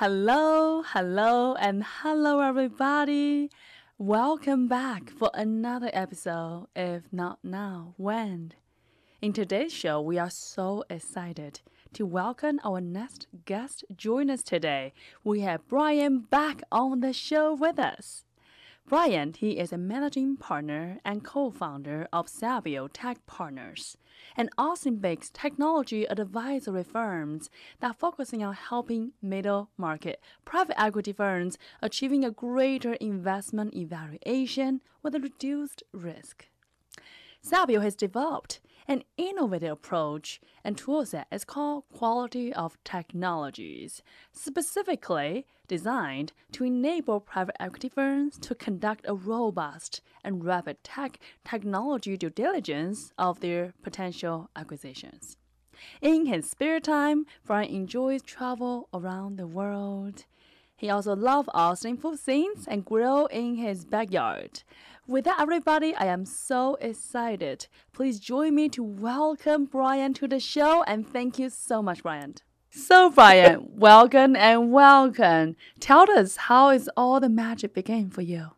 Hello, hello, and hello, everybody. Welcome back for another episode. If not now, when? In today's show, we are so excited to welcome our next guest join us today. We have Brian back on the show with us. Brian, he is a managing partner and co-founder of Savio Tech Partners, an Austin-based technology advisory firm that focusing on helping middle market private equity firms achieving a greater investment evaluation with a reduced risk. Savio has developed an innovative approach and toolset is called Quality of Technologies, specifically designed to enable private equity firms to conduct a robust and rapid tech technology due diligence of their potential acquisitions. In his spare time, Brian enjoys travel around the world. He also loves Austin food scenes and grill in his backyard. With that, everybody, I am so excited. Please join me to welcome Brian to the show and thank you so much, Brian. So, Brian, welcome and welcome. Tell us how is all the magic began for you?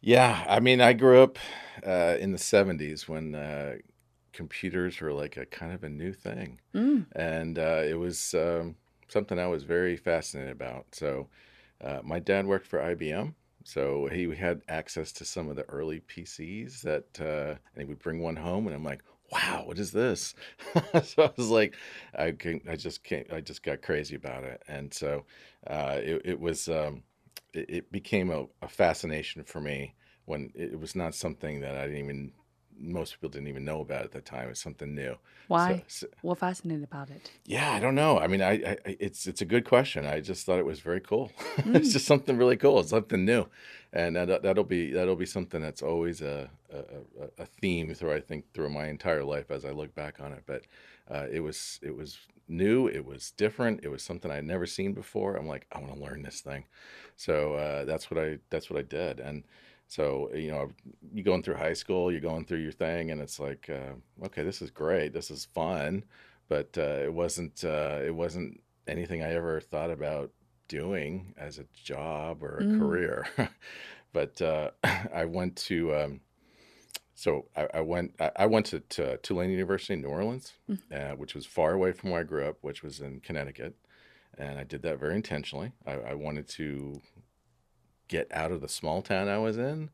Yeah, I mean, I grew up uh, in the 70s when uh, computers were like a kind of a new thing. Mm. And uh, it was um, something I was very fascinated about. So, uh, my dad worked for IBM. So he had access to some of the early PCs that, uh, and he would bring one home, and I'm like, "Wow, what is this?" so I was like, I can, I just can't, I just got crazy about it, and so uh, it, it was, um, it, it became a, a fascination for me when it was not something that I didn't even most people didn't even know about at the time. It's something new. Why? So- so- what fascinated about it? yeah, I don't know. I mean, I, I it's it's a good question. I just thought it was very cool. it's just something really cool. It's something new, and that, that'll be that'll be something that's always a, a a- a theme through I think through my entire life as I look back on it. But uh, it was it was new. It was different. It was something I'd never seen before. I'm like, I want to learn this thing. So uh, that's what I that's what I did, and. So you know, you're going through high school, you're going through your thing, and it's like, uh, okay, this is great, this is fun, but uh, it wasn't uh, it wasn't anything I ever thought about doing as a job or a Mm. career. but uh, I went to um, so I, I went I, I went to, to Tulane University in New Orleans, uh, which was far away from where I grew up, which was in Connecticut, and I did that very intentionally. I, I wanted to get out of the small town I was in.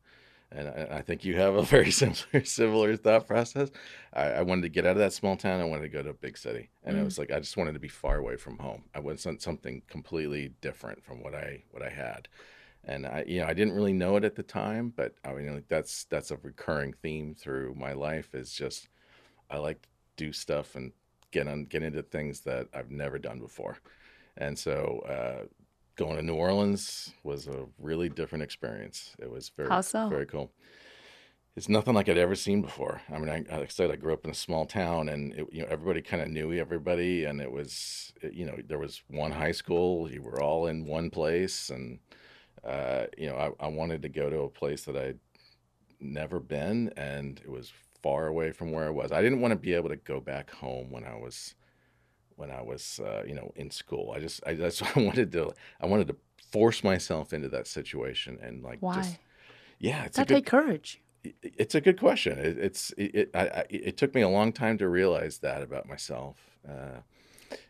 And I, I think you have a very similar similar thought process. I, I wanted to get out of that small town. I wanted to go to a big city, and it Mm. was like I just wanted to be far away from home. I wanted something completely different from what I what I had, and I you know I didn't really know it at the time, but I mean like that's that's a recurring theme through my life is just I like to do stuff and get on get into things that I've never done before, and so uh, going to New Orleans was a really different experience. It was very so? very cool. It's nothing like I'd ever seen before. I mean, I, like I said, I grew up in a small town, and it, you know everybody kind of knew everybody, and it was you know there was one high school. You were all in one place, and uh, you know I, I wanted to go to a place that I'd never been, and it was far away from where I was. I didn't want to be able to go back home when I was when I was uh, you know in school. I just I that's what I wanted to I wanted to force myself into that situation and like Why? just yeah, it's that a good take courage. it- it's a good question. It, it's it, it, I, I, it took me a long time to realize that about myself. Uh,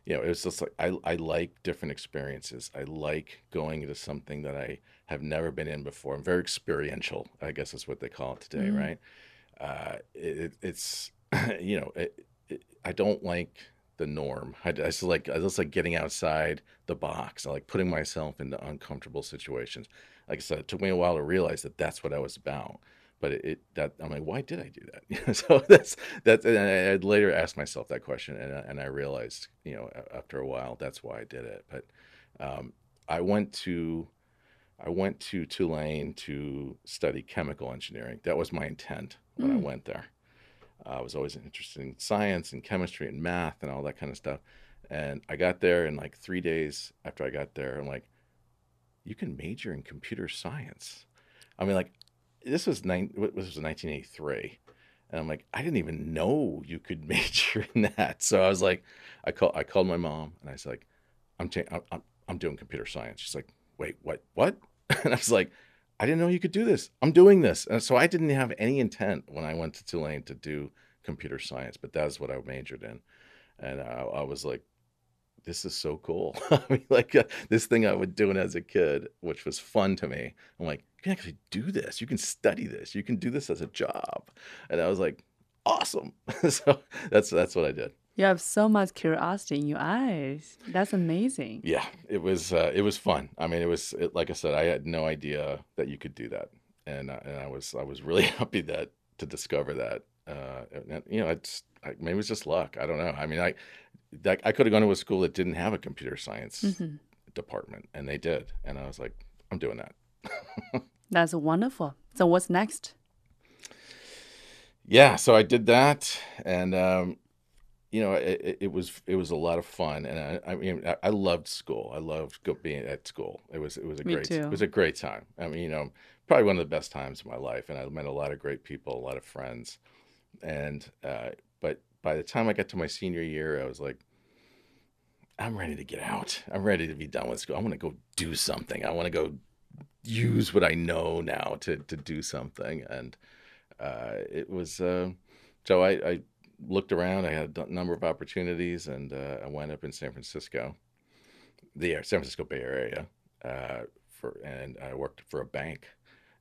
you know, it was just like I, I like different experiences. I like going into something that I have never been in before. I'm very experiential, I guess is what they call it today, Mm. right? Uh, it, it's you know, it, it, I don't like the norm. I, I just like I just like getting outside the box. I like putting myself into uncomfortable situations. Like I said, it took me a while to realize that that's what I was about but it, it that I'm like, why did I do that? so that's that's and I, I'd later asked myself that question, and I- and I realized, you know, after a while, that's why I did it. But um, I went to I went to Tulane to study chemical engineering. That was my intent when I Mm. went there. I was always interested in science and chemistry and math and all that kind of stuff. And I got there, and like three days after I got there, I'm like, you can major in computer science. I mean, like, this was nine. What was 1983, and I'm like, I didn't even know you could major in that. So I was like, I call, I called my mom, and I was like, I'm, cha- I'm I'm doing computer science. She's like, wait, what? What? And I was like, I didn't know you could do this. I'm doing this. And so I didn't have any intent when I went to Tulane to do computer science, but that's what I majored in. And I, I was like, this is so cool. I mean, like uh, this thing I was doing as a kid, which was fun to me. I'm like, you can actually do this. You can study this. You can do this as a job. And I was like, awesome. so that's that's what I did. You have so much curiosity in your eyes. That's amazing. Yeah, it was uh, it was fun. I mean, it was it, like I said, I had no idea that you could do that, and uh, and I was I was really happy that to discover that. Uh, and, you know, it's I, maybe it was just luck. I don't know. I mean, I that, I could have gone to a school that didn't have a computer science mm-hmm. department, and they did, and I was like, I'm doing that. That's wonderful. So what's next? Yeah, so I did that, and um, you know, it, it, was it was a lot of fun, and I, I mean, I, I, loved school. I loved being at school. It was it was a Me great too. it was a great time. I mean, you know, probably one of the best times of my life, and I met a lot of great people, a lot of friends, and uh, but by the time I got to my senior year, I was like, I'm ready to get out. I'm ready to be done with school. I want to go do something. I want to go use what I know now to to do something. And uh, it was uh, so I, I, looked around. I had a number of opportunities, and uh, I wound up in San Francisco, the San Francisco Bay Area, uh, for and I worked for a bank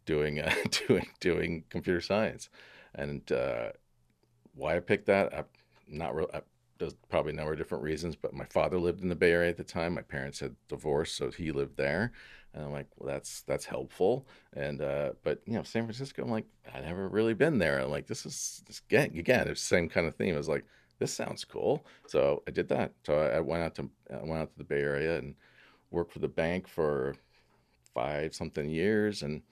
doing uh, doing doing computer science. And uh, why I picked that, I'm not real. There's probably a number of different reasons, but my father lived in the Bay Area at the time. My parents had divorced, so he lived there. And I'm like, well, that's that's helpful. And uh, but you know, San Francisco, I'm like, I never really been there. I'm like, this is this again, again, it's the same kind of theme. I was like, this sounds cool. So I did that. So I, I went out to I went out to the Bay Area and worked for the bank for five something years and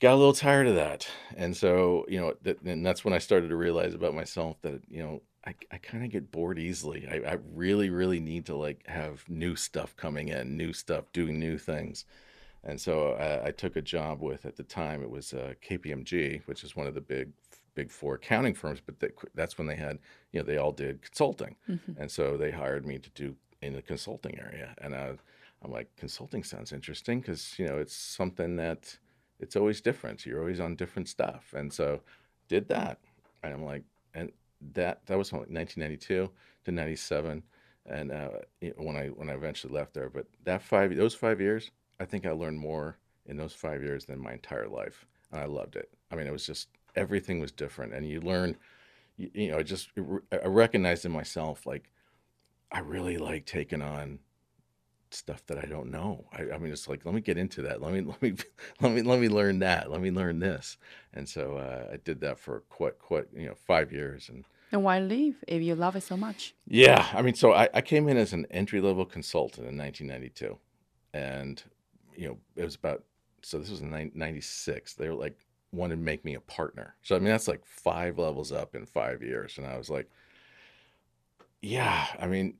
got a little tired of that. And so, you know, that, and that's when I started to realize about myself that, you know, I, I kind of get bored easily. I, I really, really need to like have new stuff coming in, new stuff, doing new things. And so I, I took a job with, at the time, it was uh, KPMG, which is one of the big, big four accounting firms. But they, that's when they had, you know, they all did consulting. Mm-hmm. And so they hired me to do in the consulting area. And I, I'm like, consulting sounds interesting because, you know, it's something that, it's always different. You're always on different stuff. And so did that. And I'm like, and that that was from like 1992 to 97 and uh, when I when I eventually left there. But that five those five years, I think I learned more in those five years than my entire life, and I loved it. I mean, it was just everything was different, and you learn. You, you know, I just I recognized in myself like I really like taking on stuff that I don't know. I, I, mean, it's like let me get into that. Let me let me let me let me learn that. Let me learn this. And so uh, I did that for quite quite you know five years. And and why leave if you love it so much? Yeah, I mean, so I, I came in as an entry level consultant in 1992, and you know it was about so this was in 96. They were like wanted to make me a partner. So I mean that's like five levels up in five years, and I was like, yeah, I mean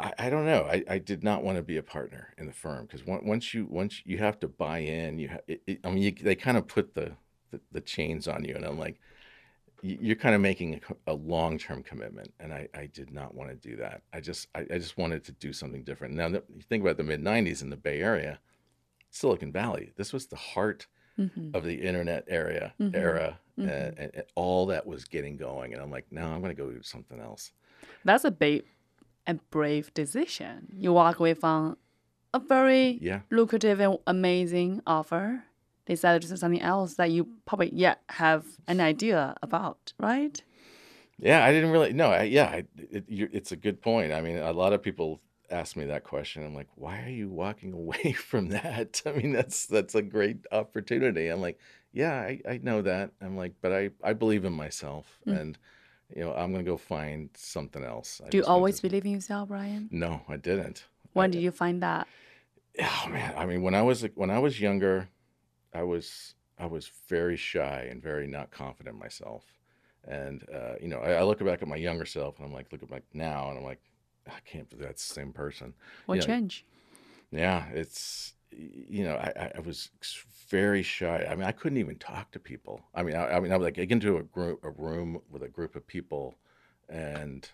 I, I don't know. I, I did not want to be a partner in the firm because once you once you have to buy in, you ha- it, it, I mean you, they kind of put the, the, the chains on you, and I'm like, you're kind of making a, a long term commitment, and I, I did not want to do that. I just I, I just wanted to do something different. Now you think about the mid '90s in the Bay Area, Silicon Valley. This was the heart mm-hmm. of the internet area mm-hmm. era, mm-hmm. And, and, and all that was getting going, and I'm like, no, I'm going to go do something else. That's a big a brave decision. You walk away from a very yeah. lucrative and amazing offer. Decided to do something else that you probably yet have an idea about, right? Yeah, I didn't really. No, I, yeah, I, it, it's a good point. I mean, a lot of people ask me that question. I'm like, why are you walking away from that? I mean, that's that's a great opportunity. I'm like, yeah, I, I know that. I'm like, but I I believe in myself mm. and you know, I'm going to go find something else. I Do you always to... believe in yourself, Brian? No, I didn't. When I, did you find that? Oh man, I mean, when I was when I was younger, I was I was very shy and very not confident in myself. And uh, you know, I, I, look back at my younger self and I'm like, look at my now, and I'm like, I can't believe that's the same person. What you change? Yeah, it's you know, I, I was very shy. I mean, I couldn't even talk to people. I mean, I, I mean, I would like get into a group, a room with a group of people, and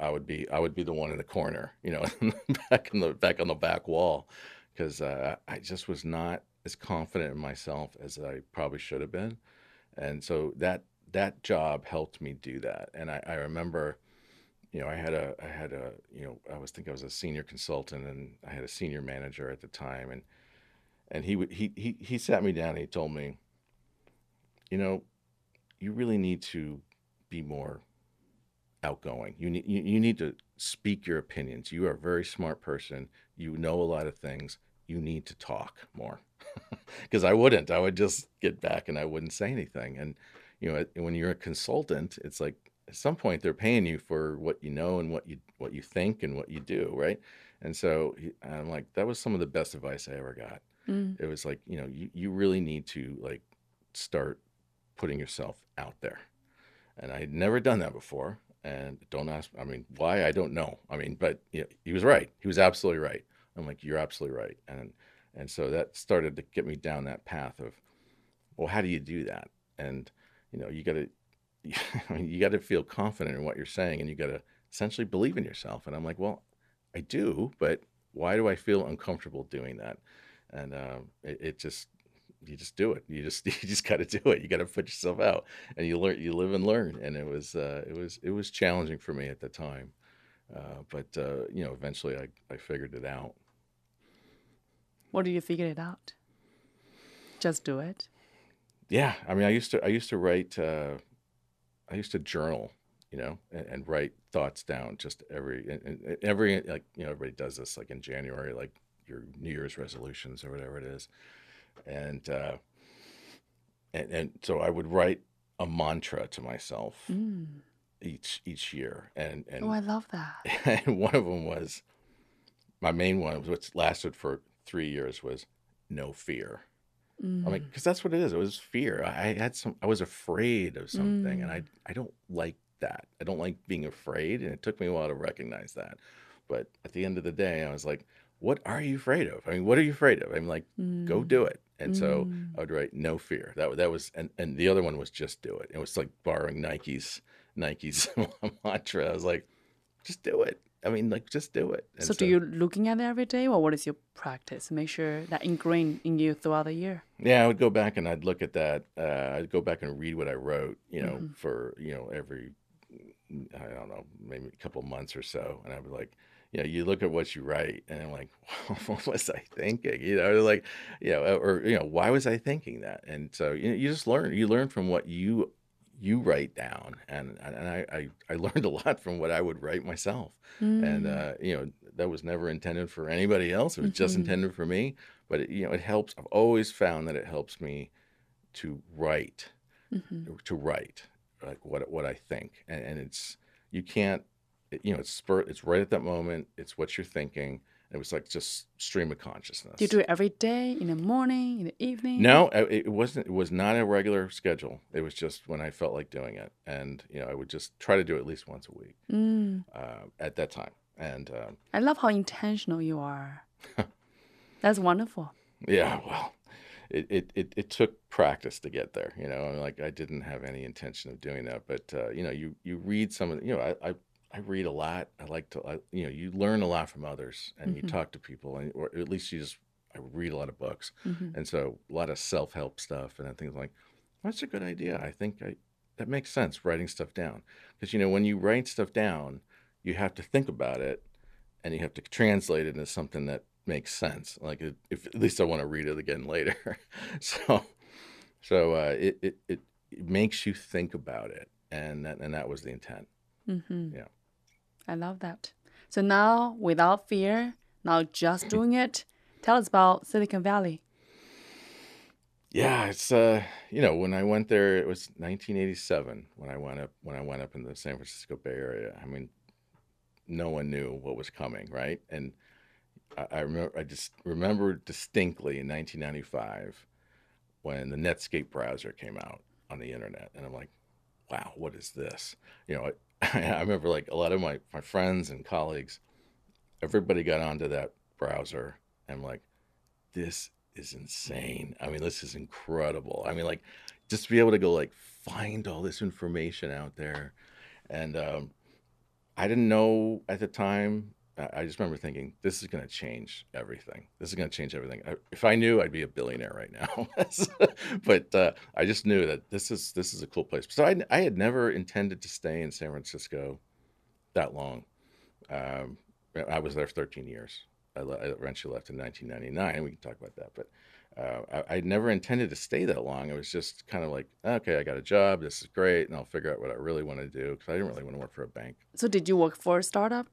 I would be I would be the one in the corner, you know, back in the back on the back wall, because uh, I just was not as confident in myself as I probably should have been, and so that that job helped me do that. And I, I remember, you know, I had a I had a you know I was think I was a senior consultant, and I had a senior manager at the time, and and he he he he sat me down and he told me, you know, you really need to be more outgoing. You need you, you need to speak your opinions. You are a very smart person. You know a lot of things. You need to talk more. Because I wouldn't. I would just get back and I wouldn't say anything. And you know, when you're a consultant, it's like at some point they're paying you for what you know and what you what you think and what you do, right? And so I'm like, that was some of the best advice I ever got. Mm. It was like, you know, you, you really need to like start putting yourself out there. And I had never done that before. And don't ask, I mean, why? I don't know. I mean, but you know, he was right. He was absolutely right. I'm like, you're absolutely right. And, and so that started to get me down that path of, well, how do you do that? And, you know, you got to, I mean, you got to feel confident in what you're saying and you got to essentially believe in yourself. And I'm like, well, I do, but why do I feel uncomfortable doing that? And um, it, it just you just do it. You just you just got to do it. You got to put yourself out, and you learn. You live and learn. And it was uh, it was it was challenging for me at the time, uh, but uh, you know eventually I I figured it out. What do you figure it out? Just do it. Yeah, I mean I used to I used to write uh, I used to journal, you know, and, and write thoughts down just every and, and every like you know everybody does this like in January like your New Year's resolutions or whatever it is, and uh, and and so I would write a mantra to myself Mm. each each year, and and Oh, I love that. and one of them was my main one, which lasted for three years, was no fear. Mm. I'm like, because that's what it is. It was fear. I had some. I was afraid of something, and I I don't like that. I don't like being afraid, and it took me a while to recognize that. But at the end of the day, I was like, what are you afraid of? I mean, what are you afraid of? I'm like, go Mm. do it. And so Mm. I would write no fear. That that was and and the other one was just do it. It was like borrowing Nike's Nike's mantra. I was like, just do it. I mean, like just do it. And So, do you looking at it every day, or what is your practice? Make sure that ingrained in you throughout the year. Yeah, I would go back and I'd look at that. Uh, I'd go back and read what I wrote, you know, Mhm. for, you know, every, I don't know, maybe a couple months or so. And I'd be like, you know, you look at what you write and I'm like, what was I thinking? You know, like, you know, or, you know, why was I thinking that? And so, you know, you just learn, you learn from what you, you write down. And, and I, I, I learned a lot from what I would write myself. And, Mm. uh, you know, that was never intended for anybody else. It was just Mhm. intended for me. But, it, you know, it helps. I've always found that it helps me to write, Mhm. to write like what, what I think. And, and it's, you can't, you know, it's spur, it's right at that moment. It's what you're thinking. It was like just stream of consciousness. Do you do it every day, in the morning, in the evening? No, it wasn't. It was not a regular schedule. It was just when I felt like doing it, and you know, I would just try to do it at least once a week Mm. uh, at that time. And um, I love how intentional you are. That's wonderful. Yeah, well, it, it, it, it took practice to get there. You know, I mean, like I didn't have any intention of doing that, but uh, you know, you you read some of the, you know, I, I I read a lot. I like to, I, you know, you learn a lot from others, and you Mhm. talk to people, and or at least you just I read a lot of books, hmm and so a lot of self help stuff, and then things like that's a good idea. I think I that makes sense writing stuff down because you know when you write stuff down, you have to think about it, and you have to translate it into something that makes sense. Like it, if at least I want to read it again later. so so uh, it, it it it makes you think about it, and that and that was the intent. Mm-hmm. Yeah. I love that. So now, without fear, now just doing it. Tell us about Silicon Valley. Yeah, it's uh, you know, when I went there, it was 1987 when I went up when I went up in the San Francisco Bay Area. I mean, no one knew what was coming, right? And I, I remember, I just remember distinctly in 1995 when the Netscape browser came out on the internet, and I'm like, wow, what is this? You know, I, remember like a lot of my my friends and colleagues, everybody got onto that browser, and like, this is insane. I mean, this is incredible. I mean, like, just to be able to go like find all this information out there, and um, I didn't know at the time. I just remember thinking, this is going to change everything. This is going to change everything. if I knew, I'd be a billionaire right now. but uh, I just knew that this is this is a cool place. So I, I had never intended to stay in San Francisco that long. Um, I was there for 13 years. I, I eventually left in 1999. We can talk about that, but uh, I, I never intended to stay that long. It was just kind of like, okay, I got a job. This is great, and I'll figure out what I really want to do because I didn't really want to work for a bank. So, did you work for a startup?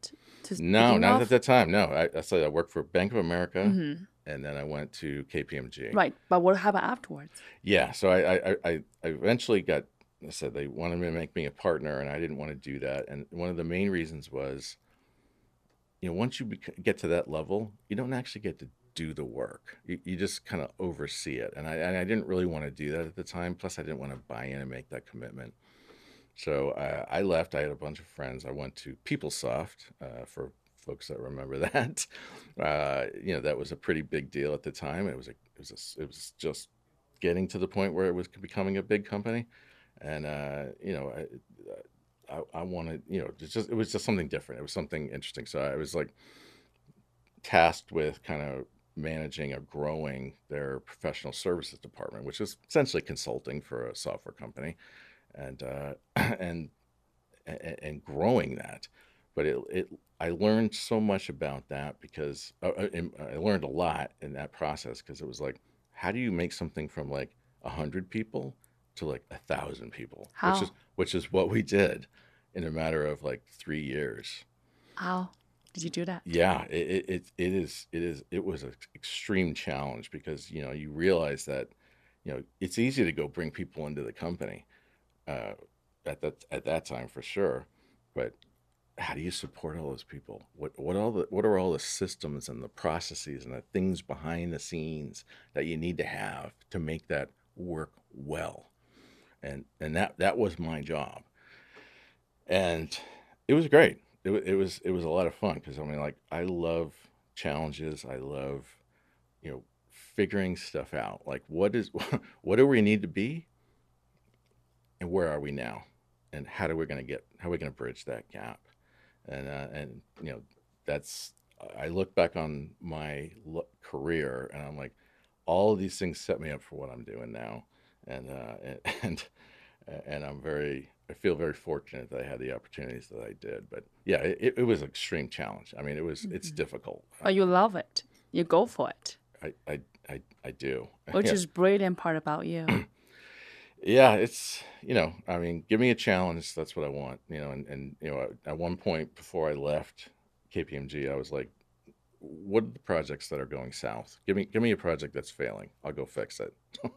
To no, not off? at that time. No, I, I said I worked for Bank of America, mm-hmm. and then I went to KPMG. Right, but what happened afterwards? Yeah, so I, I, I, I eventually got. I said they wanted me to make me a partner, and I didn't want to do that. And one of the main reasons was, you know, once you get to that level, you don't actually get to do the work. You, you just kind of oversee it. And I, and I didn't really want to do that at the time. Plus, I didn't want to buy in and make that commitment. So uh, I left. I had a bunch of friends. I went to PeopleSoft uh, for folks that remember that. Uh, you know, that was a pretty big deal at the time. It was a, it was a, it was just getting to the point where it was becoming a big company, and uh, you know, I, I, I wanted you know, just it was just something different. It was something interesting. So I was like tasked with kind of managing or growing their professional services department, which is essentially consulting for a software company, and uh, and and growing that. But it, it I learned so much about that because uh, uh I learned a lot in that process because it was like, how do you make something from like a hundred people to like a thousand people, how? which is which is what we did in a matter of like three years. How? Did you do that? Yeah, it, it it is it is it was an extreme challenge because you know you realize that you know it's easy to go bring people into the company uh, at that at that time for sure, but how do you support all those people? What what all the what are all the systems and the processes and the things behind the scenes that you need to have to make that work well? And and that that was my job. And it was great it, it was it was a lot of fun because I mean like I love challenges. I love you know figuring stuff out. Like what is what do we need to be, and where are we now, and how are we going to get how are we going to bridge that gap, and uh, and you know that's I look back on my career and I'm like all of these things set me up for what I'm doing now, and uh, and and I'm very I feel very fortunate that I had the opportunities that I did. But yeah, it, it was an extreme challenge. I mean, it was mm-hmm. it's difficult. But you love it. You go for it. I I I, I do. Which yeah. is brilliant part about you. yeah, it's you know, I mean, give me a challenge. That's what I want. You know, and and you know, at one point before I left KPMG, I was like, what are the projects that are going south? Give me give me a project that's failing. I'll go fix it.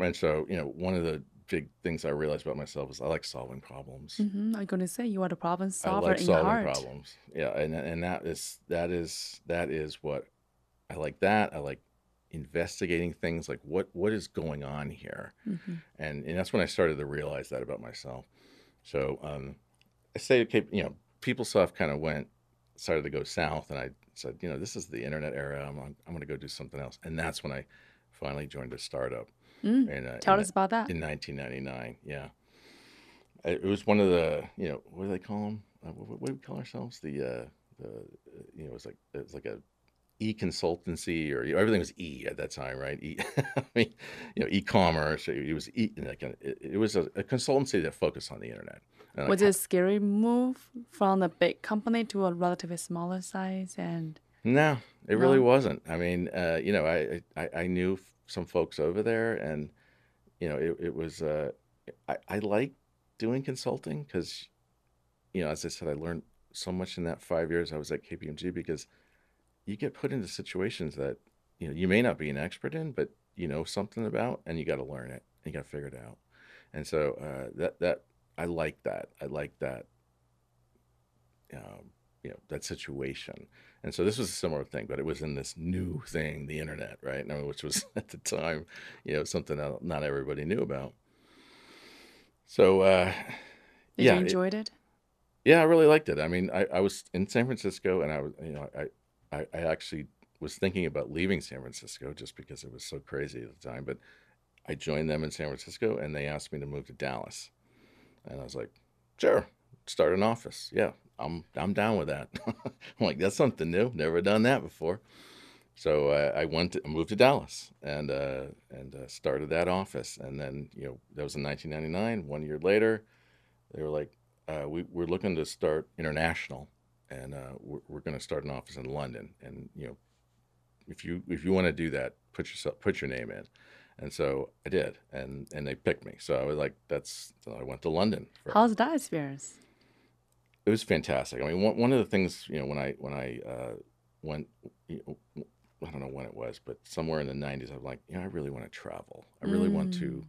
and so you know, one of the big things I realized about myself is I like solving problems. Mm-hmm. I'm going to say you are the problem solver I like in solving heart. problems. Yeah, and and that is that is that is what I like. That I like investigating things like what what is going on here, mm-hmm. and and that's when I started to realize that about myself. So um, I say, okay, you know, PeopleSoft kind of went started to go south, and I said, you know, this is the internet era. I'm I'm going to go do something else, and that's when I finally joined a startup. Mm. And, uh, Tell us about that. In 1999, yeah. It was one of the, you know, what do they call them? Uh, what, what, do we call ourselves? The, uh, the, you know, it was like it was like a e consultancy or you know, everything was e at that time, right? E, I mean, you know, e-commerce. It was e, like a, it, it, was a, a, consultancy that focused on the internet. And was like, it a scary move from a big company to a relatively smaller size? And no, it no? really wasn't. I mean, uh, you know, I, I I knew some folks over there, and you know, it, it was. Uh, I, I like doing consulting because, you know, as I said, I learned so much in that five years I was at KPMG because you get put into situations that you know you may not be an expert in, but you know something about, and you got to learn it, and you got to figure it out. And so uh, that that I like that. I like that. Um, you know that situation. And so this was a similar thing, but it was in this new thing, the internet, right? which was at the time, you know, something that not everybody knew about. So, uh, Did yeah, you enjoyed it, it? Yeah, I really liked it. I mean, I, I was in San Francisco, and I was, you know, I, I, I actually was thinking about leaving San Francisco just because it was so crazy at the time. But I joined them in San Francisco, and they asked me to move to Dallas, and I was like, sure, start an office. Yeah, I'm I'm down with that. I'm like, that's something new. Never done that before. So uh, I went, to, moved to Dallas, and uh, and uh, started that office. And then you know that was in 1999. One year later, they were like, uh, we we're looking to start international, and uh, we're, we're going to start an office in London. And you know, if you if you want to do that, put yourself put your name in. And so I did, and and they picked me. So I was like, that's. So I went to London. For, How's that experience? It was fantastic. I mean, one, one of the things you know when I when I uh, went, you know, I don't know when it was, but somewhere in the '90s, I was like, you know, I really want to travel. I really mm. want to mm.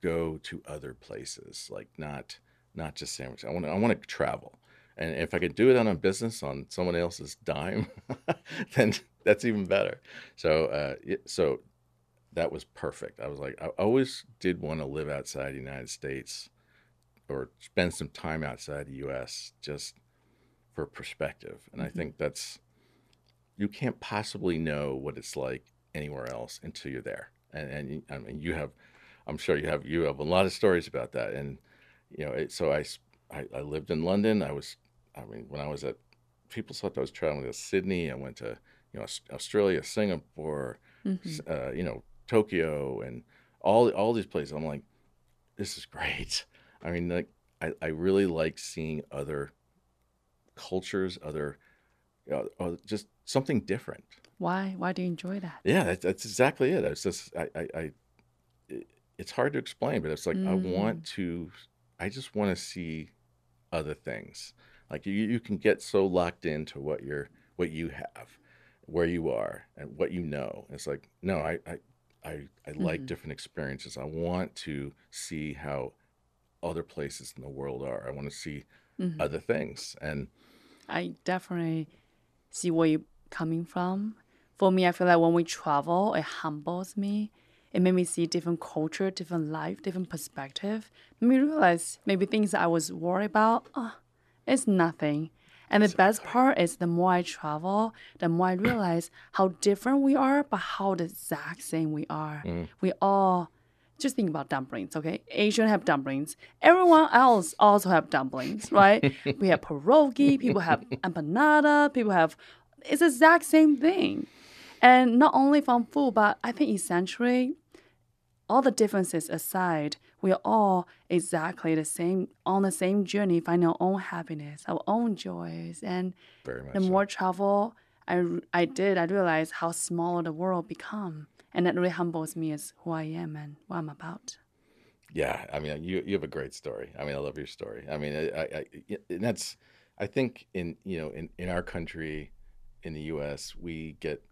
go to other places, like not not just San Francisco. I want to, I want to travel, and if I could do it on a business on someone else's dime, then that's even better. So uh, so that was perfect. I was like, I always did want to live outside the United States or spend some time outside the U.S. just for perspective. And mm-hmm. I think that's you can't possibly know what it's like anywhere else until you're there. And, and I mean, you have, I'm sure you have you have a lot of stories about that. And you know, it, so I, I, I lived in London. I was, I mean, when I was at, people thought I was traveling to Sydney. I went to you know Australia, Singapore, mm-hmm. uh, you know Tokyo and all all these places. I'm like, this is great. I mean, like I, I really like seeing other cultures, other uh, uh, just something different. Why? Why do you enjoy that? Yeah, that's, that's exactly it. It's just I, I, I it, it's hard to explain, but it's like mm. I want to. I just want to see other things. Like you, you can get so locked into what you're, what you have, where you are, and what you know. It's like no, I, I I, I like mm-hmm. different experiences. I want to see how other places in the world are. I want to see mm-hmm. other things. And I definitely see where you're coming from. For me, I feel like when we travel, it humbles me. It made me see different culture, different life, different perspective. Made me realize maybe things I was worried about, oh, it's nothing. And the best part is the more I travel, the more I realize how different we are, but how the exact same we are. Mm. We all just think about dumplings, okay? Asian have dumplings. Everyone else also have dumplings, right? we have pierogi, people have empanada, people have it's the exact same thing. And not only from food, but I think essentially all the differences aside, we are all exactly the same on the same journey, finding our own happiness, our own joys. And the more travel I, I did, I realized how small the world become. And that really humbles me as who I am and what I'm about. Yeah, I mean, you you have a great story. I mean, I love your story. I mean, I, I, and that's I think in you know in in our country, in the U.S., we get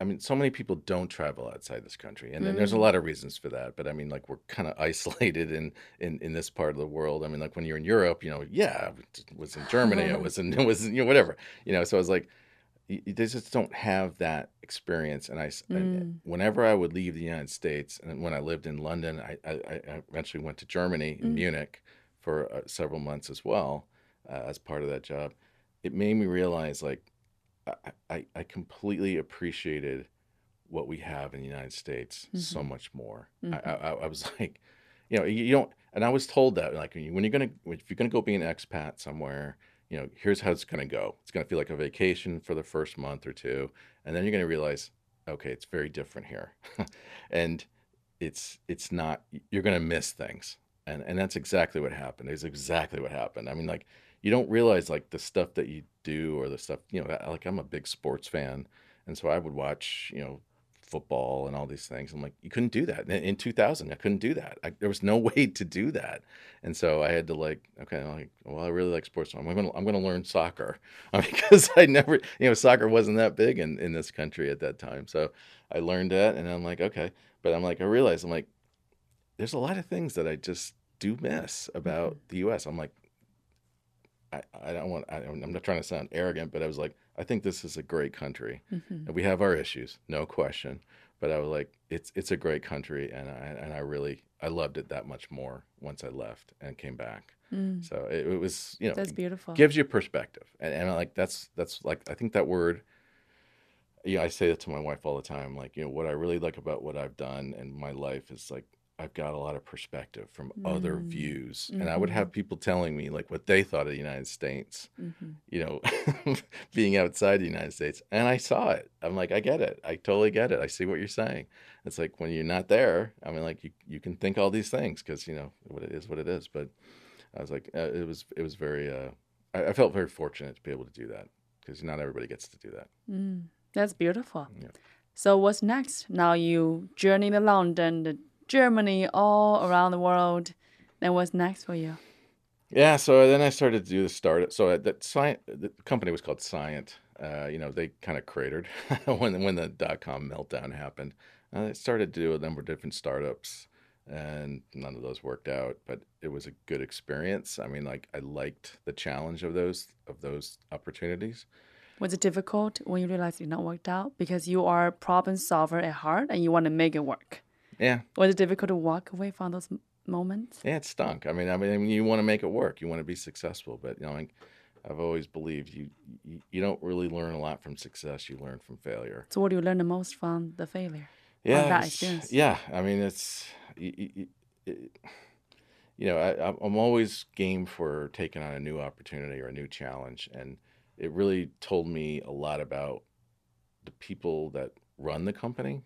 I mean, so many people don't travel outside this country, and, mm. there's a mm. lot of reasons for that. But I mean, like we're kind of isolated in, in in this part of the world. I mean, like when you're in Europe, you know, yeah, I was in Germany, I was in, it was you know whatever, you know. So I was like, they just don't have that experience. And I, mm. whenever I would leave the United States, and when I lived in London, I, I, I eventually went to Germany in mm. Munich for uh, several months as well uh, as part of that job. It made me realize like I, I completely appreciated what we have in the United States mm-hmm. so much more. Mm-hmm. I, I, I, was like, you know, you don't, and I was told that like when you're gonna, if you're gonna go be an expat somewhere, you know, here's how it's gonna go. It's gonna feel like a vacation for the first month or two, and then you're gonna realize, okay, it's very different here, and it's it's not. You're gonna miss things, and and that's exactly what happened. It's exactly what happened. I mean, like you don't realize like the stuff that you do or the stuff you know like i'm a big sports fan and so i would watch you know football and all these things. I'm like you couldn't do that. In, in 2000 i couldn't do that. I, there was no way to do that. And so i had to like okay I'm like well i really like sports so i'm gonna i'm gonna learn soccer. Because i never you know soccer wasn't that big in in this country at that time. So i learned that and i'm like okay. But i'm like i realized i'm like there's a lot of things that i just do miss about mm-hmm. the us i'm like I, I don't want, I, am not trying to sound arrogant, but I was like, I think this is a great country. Mm-hmm. And we have our issues, no question. But I was like, it's it's a great country, and I and I really I loved it that much more once I left and came back. Mm. So it, it, was you know that's beautiful. Gives you perspective, and, and like that's that's like I think that word. Yeah, I say that to my wife all the time. Like you know what I really like about what I've done and my life is like I've got a lot of perspective from other Mm. views, and I would have people telling me like what they thought of the United States, Mm-hmm. you know, being outside the United States, and I saw it. I'm like, I get it. I totally get it. I see what you're saying. It's like when you're not there. I mean, like you you can think all these things because you know what it is, what it is. But I was like, uh, it was it was very. Uh, I, I felt very fortunate to be able to do that because not everybody gets to do that. Mm. That's beautiful. Yeah. So what's next? Now you journey to London, to Germany, all around the world. Then what's next for you? Yeah, so then I started to do the startup. So that Scient, the company was called Scient. Uh, you know, they kind of cratered when when the dot com meltdown happened. Uh, I started to do a number of different startups, and none of those worked out. But it was a good experience. I mean, like I liked the challenge of those of those opportunities. Was it difficult when you realized it not worked out because you are a problem solver at heart and you want to make it work? Yeah, Was it difficult to walk away from those moments? yeah, it stunk. I mean, I mean, you want to make it work. You want to be successful, but you know, like, I've always believed you, you you don't really learn a lot from success. You learn from failure. So what do you learn the most from the failure? yeah, that experience. Yeah, I mean, it's you, you, it, you know, I, I'm always game for taking on a new opportunity or a new challenge, and it really told me a lot about the people that run the company.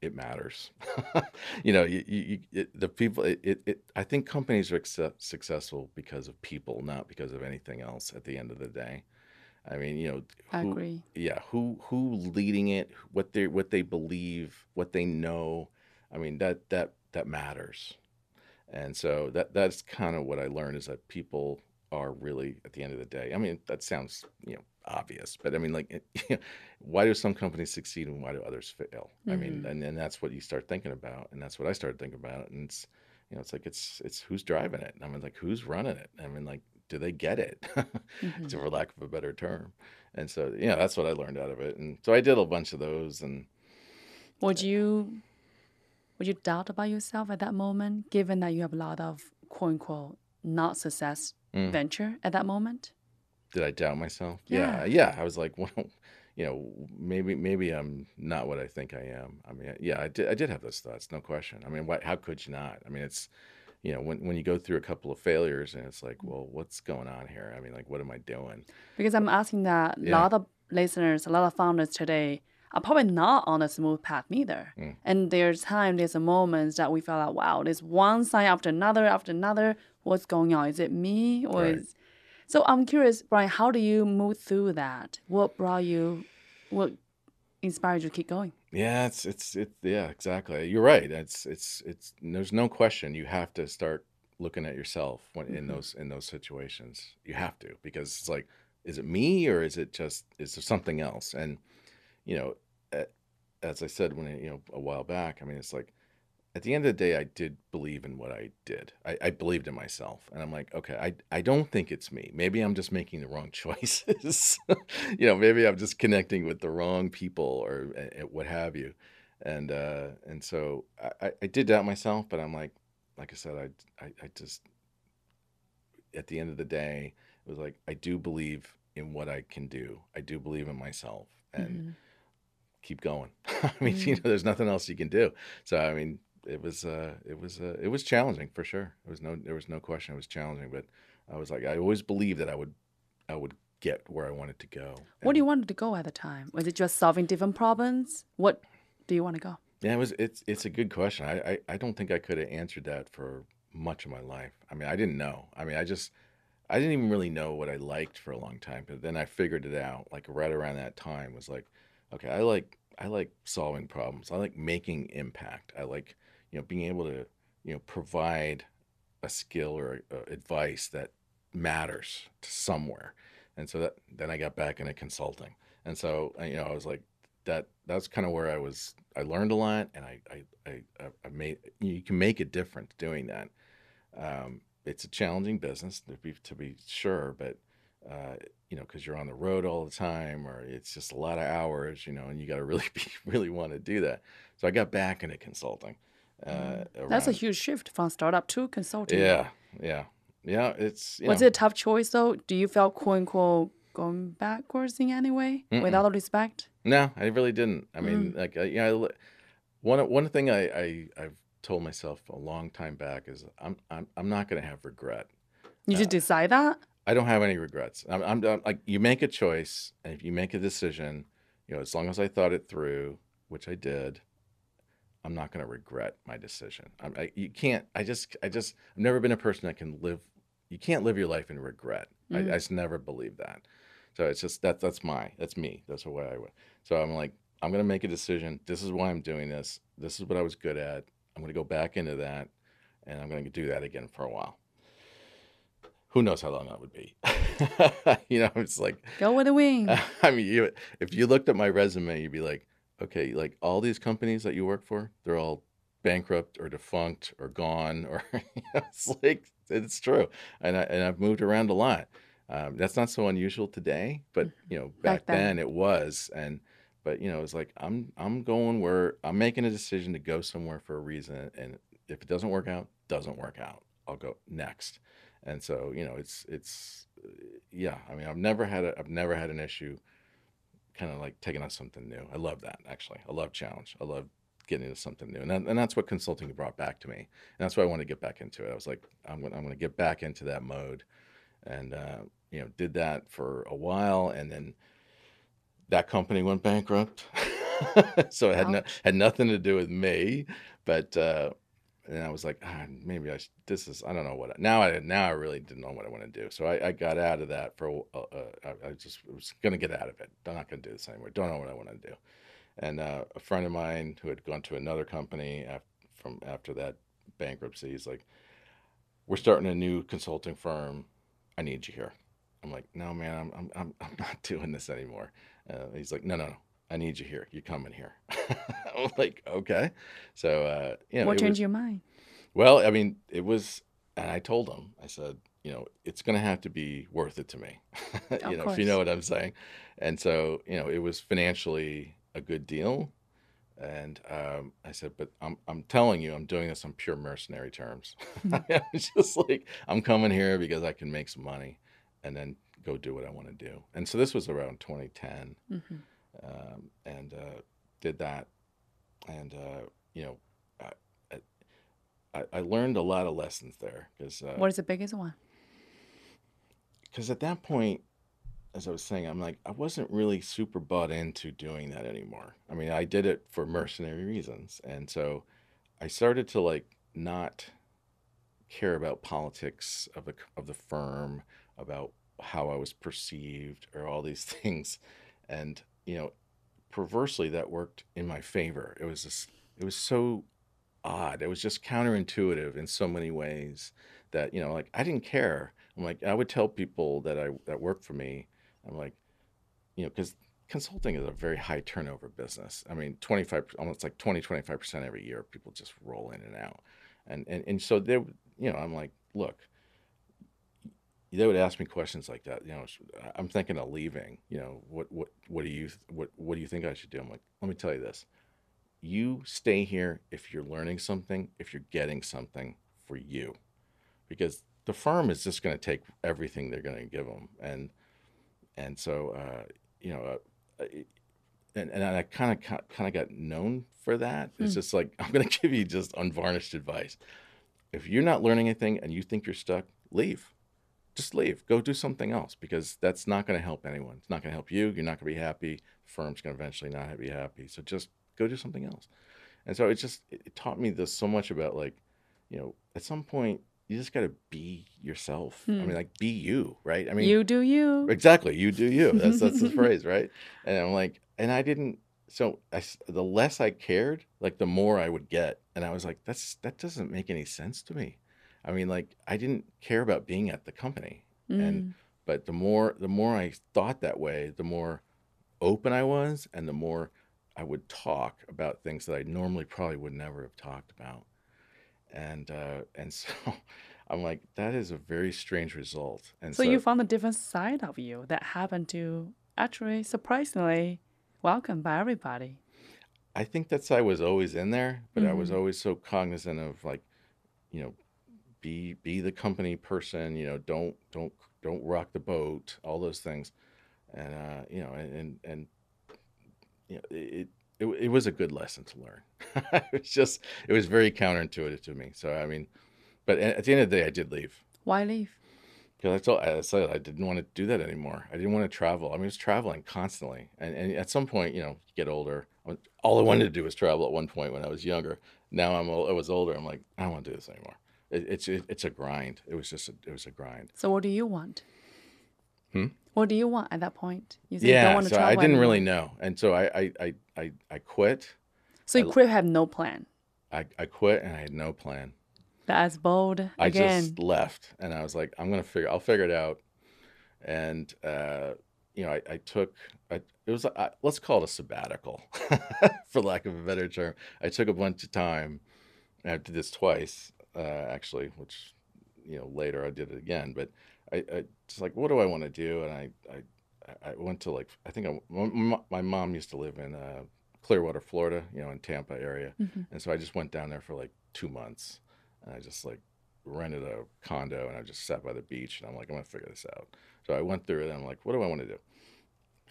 It matters, you know. You, you, it, the people. It, it, it. I think companies are success, successful because of people, not because of anything else. At the end of the day, I mean, you know, I agree. yeah who who leading it what they what they believe what they know i mean that that that matters and so that that's kind of what i learned is that people are really at the end of the day i mean that sounds you know obvious but i mean like it, why do some companies succeed and why do others fail? I mean and, then that's what you start thinking about and that's what i started thinking about and it's you know it's like it's it's who's driving it? I mean like who's running it? I mean like do they get it? Mhm. for lack of a better term and so you know that's what i learned out of it and so i did a bunch of those and Would you would you doubt about yourself at that moment, given that you have a lot of quote unquote not success Mm. venture at that moment? did i doubt myself Yeah. yeah yeah i was like well you know maybe maybe i'm not what i think i am i mean yeah i did i did have those thoughts no question i mean why, how could you not i mean it's you know when, when you go through a couple of failures and it's like well what's going on here i mean like what am i doing Because I'm asking that a Yeah. lot of listeners, a lot of founders today are probably not on a smooth path neither. Mm. And there's time, there's a moments that we feel like, wow, there's one sign after another after another. What's going on? Is it me or Right. is so I'm curious, Brian, how do you move through that? What brought you what inspired you to keep going? Yeah, it's it's it. Yeah, exactly. You're right. It's it's it's. There's no question. You have to start looking at yourself when in Mhm. those in those situations. You have to because it's like, is it me or is it just is there something else? And you know, as I said when you know a while back, I mean, it's like at the end of the day, I did believe in what I did. I, I believed in myself, and I'm like, okay, I I don't think it's me. Maybe I'm just making the wrong choices. you know, maybe I'm just connecting with the wrong people or uh, what have you. And uh, and so I, I- did doubt myself, but I'm like, like I said, I, I I just at the end of the day, it was like I do believe in what I can do. I do believe in myself, and Mhm. keep going. I mean, you know, there's nothing else you can do. So I mean, it was uh, it was uh, it was challenging for sure. It was no there was no question it was challenging, but I was like I always believed that I would I would get where I wanted to go. What do you And, want to go at the time? Was it just solving different problems? What do you want to go? Yeah, it was it's it's a good question. I, I I don't think I could have answered that for much of my life. I mean, I didn't know. I mean, I just I didn't even really know what I liked for a long time, but then I figured it out. Like right around that time was like, okay, I like I like solving problems. I like making impact. I like you know being able to you know provide a skill or uh, advice that matters to somewhere. And so that then I got back into consulting. And so uh, you know I was like that that's kind of where I was I learned a lot and I I I, I made you can make a difference doing that. Um, it's a challenging business to be to be sure, but uh, you know because you're on the road all the time or it's just a lot of hours, you know, and you got to really be really want to do that. So I got back into consulting. Uh, That's a huge shift from startup to consulting. yeah, yeah, yeah. It's you Was know, it a tough choice though? Do you feel quote unquote going backwards in any way Mm-mm. with all the respect? No, I really didn't. I Mm. mean, like, I, you know, one one thing I, I I've told myself a long time back is I'm I'm I'm not going to have regret. You just decide that? I don't have any regrets. I'm, I'm, I'm like you make a choice, and if you make a decision, you know, as long as I thought it through, which I did, I'm not going to regret my decision. I'm, I, you can't. I just, I just, I've never been a person that can live. You can't live your life in regret. I, mm. I just never believe that. So it's just that that's my, that's me. That's the way I would. So I'm like, I'm going to make a decision. This is why I'm doing this. This is what I was good at. I'm going to go back into that, and I'm going to do that again for a while. Who knows how long that would be? you know, it's like Go with the wind. I mean, you, if you looked at my resume, you'd be like, okay, like all these companies that you work for, they're all bankrupt or defunct or gone, or you know, it's like it's true. And I and I've moved around a lot. Um, that's not so unusual today, but you know, back, Back then. then. it was. And but you know, it's like I'm I'm going where I'm making a decision to go somewhere for a reason, and if it doesn't work out, doesn't work out. I'll go next. And so you know, it's it's yeah. I mean, I've never had a I've never had an issue kind of like taking on something new. I love that actually. I love challenge. I love getting into something new, and that, and that's what consulting brought back to me. And that's why I want to get back into it. I was like, I'm gonna I'm gonna get back into that mode, and uh, you know, did that for a while, and then that company went bankrupt. so it had no, had nothing to do with me, but. Uh, and I was like, ah, maybe I should, this is I don't know what I, now I now I really didn't know what I want to do. So I, I got out of that for uh, uh, I, I just was gonna get out of it. I'm not gonna do this anymore. Don't know what I want to do. And uh, a friend of mine who had gone to another company af- from after that bankruptcy, he's like, "We're starting a new consulting firm. I need you here." I'm like, "No, man, I'm I'm I'm, I'm not doing this anymore." Uh, he's like, "No, no, no." I need you here. You're coming here. I'm like, okay. So, uh, you know, what changed was- your mind? well, I mean, it was, and I told him, I said, you know, it's going to have to be worth it to me, you Of know, if you know what I'm saying. And so, you know, it was financially a good deal. And um, I said, but I'm, I'm telling you, I'm doing this on pure mercenary terms. it's just like, I'm coming here because I can make some money and then go do what I want to do. And so this was around 2010 hmm um, and uh, did that. And uh, you know, I, I, I learned a lot of lessons there because What is the biggest one? because at that point, as I was saying, I'm like I wasn't really super bought into doing that anymore. I mean, I did it for mercenary reasons, and so I started to like not care about politics of the of the firm, about how I was perceived, or all these things, and you know, perversely that worked in my favor. It was just it was so odd. It was just counterintuitive in so many ways that you know, like I didn't care. I'm like I would tell people that I that worked for me. I'm like, you know, because consulting is a very high turnover business. I mean, 25, almost like 20, 25% every year, people just roll in and out. And, and, and so they, you know, I'm like, look, they would ask me questions like that. You know, I'm thinking of leaving, you know, what, what, what do you, what, what do you think I should do? I'm like, let me tell you this. You stay here if you're learning something, if you're getting something for you, because the firm is just going to take everything they're going to give them. And, and so uh, you know, uh, and and I kind of kind of got known for that. It's Mm. just like I'm going to give you just unvarnished advice. If you're not learning anything and you think you're stuck, leave. Just leave. Go do something else because that's not going to help anyone. It's not going to help you. You're not going to be happy. The firm's going to eventually not be happy. So just go do something else. And so it just it taught me this so much about like, you know, at some point you just got to be yourself. I Hmm. mean, like be you, right? I mean, you do you. Exactly. You do you. That's that's the phrase, right? And I'm like, and I didn't. So I the less I cared, like the more I would get, and I was like, that's that doesn't make any sense to me. I mean, like I didn't care about being at the company, and Mm. but the more the more I thought that way, the more open I was, and the more I would talk about things that I normally probably would never have talked about. And uh, and so I'm like, that is a very strange result. And So you found a different side of you that happened to actually surprisingly welcomed by everybody. I think that side was always in there, but I was Mhm. always so cognizant of like, you know, be be the company person. You know, don't don't don't rock the boat. All those things, and uh, you know, and and, and you know, it it, it was a good lesson to learn. it was just it was very counterintuitive to me. So I mean, but at the end of the day, I did leave. Why leave? Because I told I said I didn't want to do that anymore. I didn't want to travel. I mean, I was traveling constantly, and and at some point, you know, you get older. All I wanted to do was travel. At one point, when I was younger, now I'm I was older. I'm like, I don't want to do this anymore. It, it's it, it's a grind. It was just a, it was a grind. So what do you want? Hmm? What do you want at that point? You said yeah, you don't want to so I didn't anymore. really know, and so I I I I, I quit. So you I- quit, have no plan. I, I quit, and I had no plan. That's bold I again. just left, and I was like, I'm gonna figure. I'll figure it out. And uh, you know, I, I took. I, it was. I, let's call it a sabbatical, for lack of a better term. I took a bunch of time. I did this twice, uh, actually, which you know later I did it again. But I, I just like, what do I want to do? And I, I, I went to like, I think I, my, my mom used to live in uh, Clearwater, Florida, you know, in Tampa area, Mhm. and so I just went down there for like two months, and I just like rented a condo, and I just sat by the beach, and I'm like, I'm gonna figure this out. So I went through it, and I'm like, what do I want to do?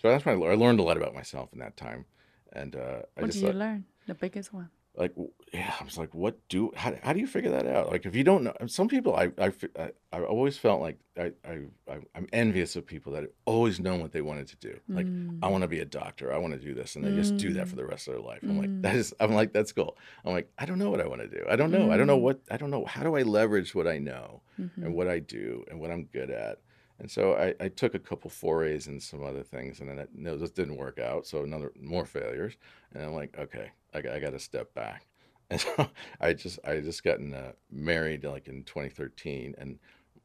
So that's when I, I learned a lot about myself in that time, and uh, I What just did you thought, learn? The biggest one. Like yeah i was like what do how, how do you figure that out like if you don't know some people i i i, I always felt like I, I I- i'm envious of people that always know what they wanted to do like Mm. i want to be a doctor i want to do this and they just do that for the rest of their life i'm like Mm. that is i'm like that's cool i'm like i don't know what i want to do i don't know i don't know Mm. what i don't know how do i leverage what i know Mhm. and what I do and what I'm good at. And so I, I took a couple forays and some other things, and then it, no, this didn't work out. So another more failures, and I'm like, okay, I, I got to step back. And so I just I just gotten uh, married like in 2013, and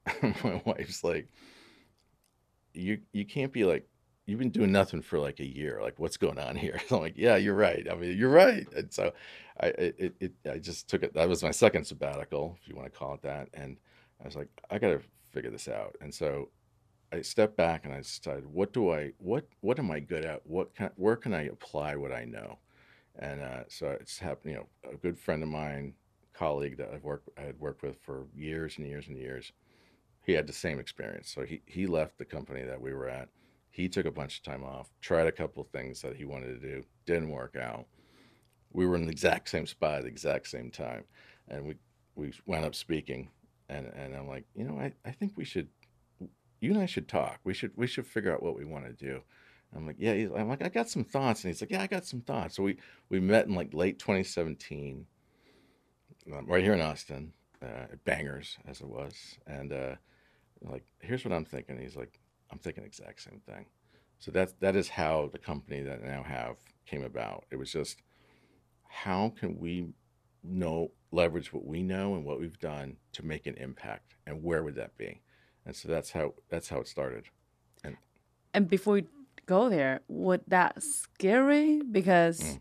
my wife's like, you you can't be like you've been doing nothing for like a year. Like what's going on here? I'm like, yeah, you're right. I mean, you're right. And so I it, it I just took it. That was my second sabbatical, if you want to call it that. And I was like, I got to figure this out. And so I stepped back and I decided, what do I, what, what am I good at? What can, where can I apply what I know? And uh, so it's happened. You know, a good friend of mine, colleague that I've worked, I had worked with for years and years and years. He had the same experience. So he he left the company that we were at. He took a bunch of time off, tried a couple things that he wanted to do, didn't work out. We were in the exact same spot at the exact same time, and we we wound up speaking. And and I'm like, you know, I, I think we should you and I should talk. We should we should figure out what we want to do. I'm like, yeah. I'm like, I got some thoughts, and he's like, yeah, I got some thoughts. So we we met in like late 2017, um, right here in Austin, uh, at Bangers as it was, and uh, like, here's what I'm thinking. He's like, I'm thinking the exact same thing. So that's that is how the company that I now have came about. It was just how can we know leverage what we know and what we've done to make an impact, and where would that be? And so that's how that's how it started. And before we go there, was that scary? Because Mm.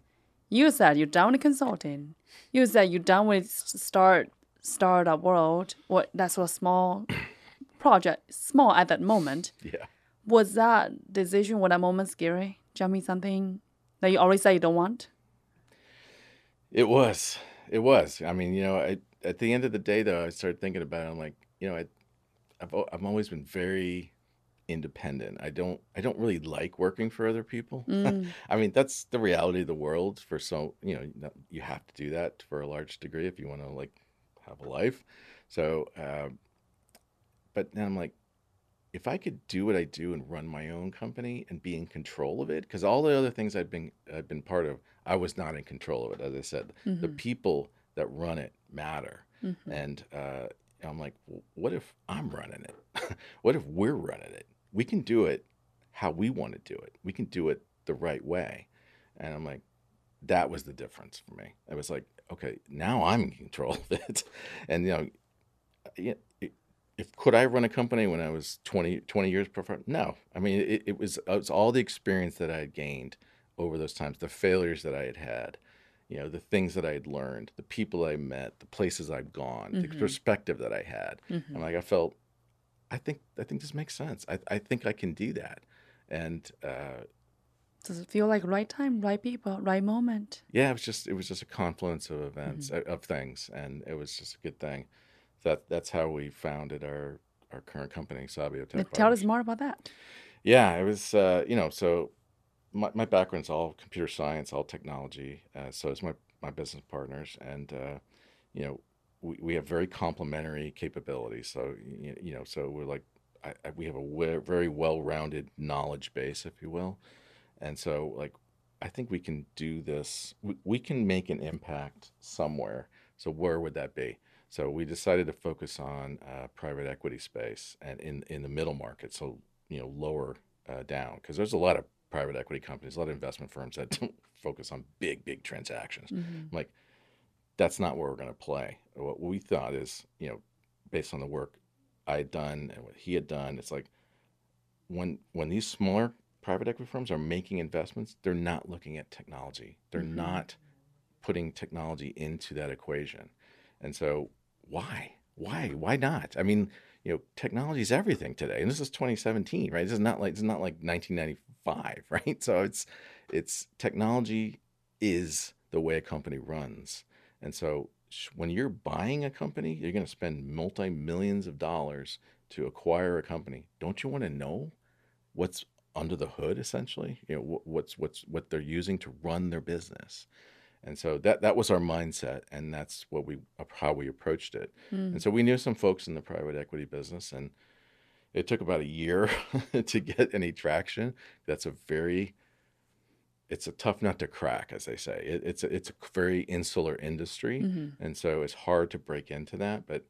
you said you're done with consulting. You said you're done with start startup world. What that's a small project, small at that moment. Yeah. Was that decision, was that moment scary? Jumping something that you already said you don't want? It was. It was. I mean, you know, I, at the end of the day, though, I started thinking about it. I'm like, you know, I, I've I've always been very independent. I don't I don't really like working for other people. Mm. I mean, that's the reality of the world. For so you know, you have to do that for a large degree if you want to like have a life. So, um, but then I'm like, if I could do what I do and run my own company and be in control of it, because all the other things I've been I've been part of, I was not in control of it. As I said, the Mhm. people that run it matter, Mhm. and uh, I'm like, well, what if I'm running it? what if we're running it? We can do it how we want to do it. We can do it the right way, and I'm like, that was the difference for me. It was like, okay, now I'm in control of it, and you know, if could I run a company when I was 20, 20 years before? No. I mean, it, it was it was all the experience that I had gained over those times, the failures that I had had, you know, the things that I had learned, the people I met, the places I've gone, the Mhm. perspective that I had. Mhm. And like I felt, I think I think this makes sense. I, I think I can do that. And uh, Does it feel like right time, right people, right moment? yeah, it was just it was just a confluence of events of things, and it was just a good thing. That that's how we founded our our current company, Sabio Tech. Tell us more about that. Yeah, it was uh, you know so my, my background's all computer science, all technology. Uh, so is my my business partners, and uh, you know, we, we have very complementary capabilities. So you, you know, so we're like, I, I, we have a very well-rounded knowledge base, if you will, and so like, I think we can do this. We, we can make an impact somewhere. So where would that be? So we decided to focus on uh, private equity space and in in the middle market. So you know, lower uh, down because there's a lot of private equity companies, a lot of investment firms that don't focus on big, big transactions. Mm-hmm. Like, that's not where we're going to play. What we thought is, you know, based on the work I had done and what he had done, it's like when when these smaller private equity firms are making investments, they're not looking at technology. They're mm-hmm. not putting technology into that equation. And so, why? Why? Why not? I mean, you know, technology is everything today, and this is 2017, right? This is not like it's not like 1995, right? So it's it's technology is the way a company runs, and so when you're buying a company, you're going to spend multi millions of dollars to acquire a company. Don't you want to know what's under the hood, essentially? You know, what's what's what they're using to run their business. And so that that was our mindset, and that's what we how we approached it. Mm. And so we knew some folks in the private equity business, and it took about a year to get any traction. That's a very it's a tough nut to crack, as they say. It, it's a, it's a very insular industry, mm-hmm. and so it's hard to break into that. But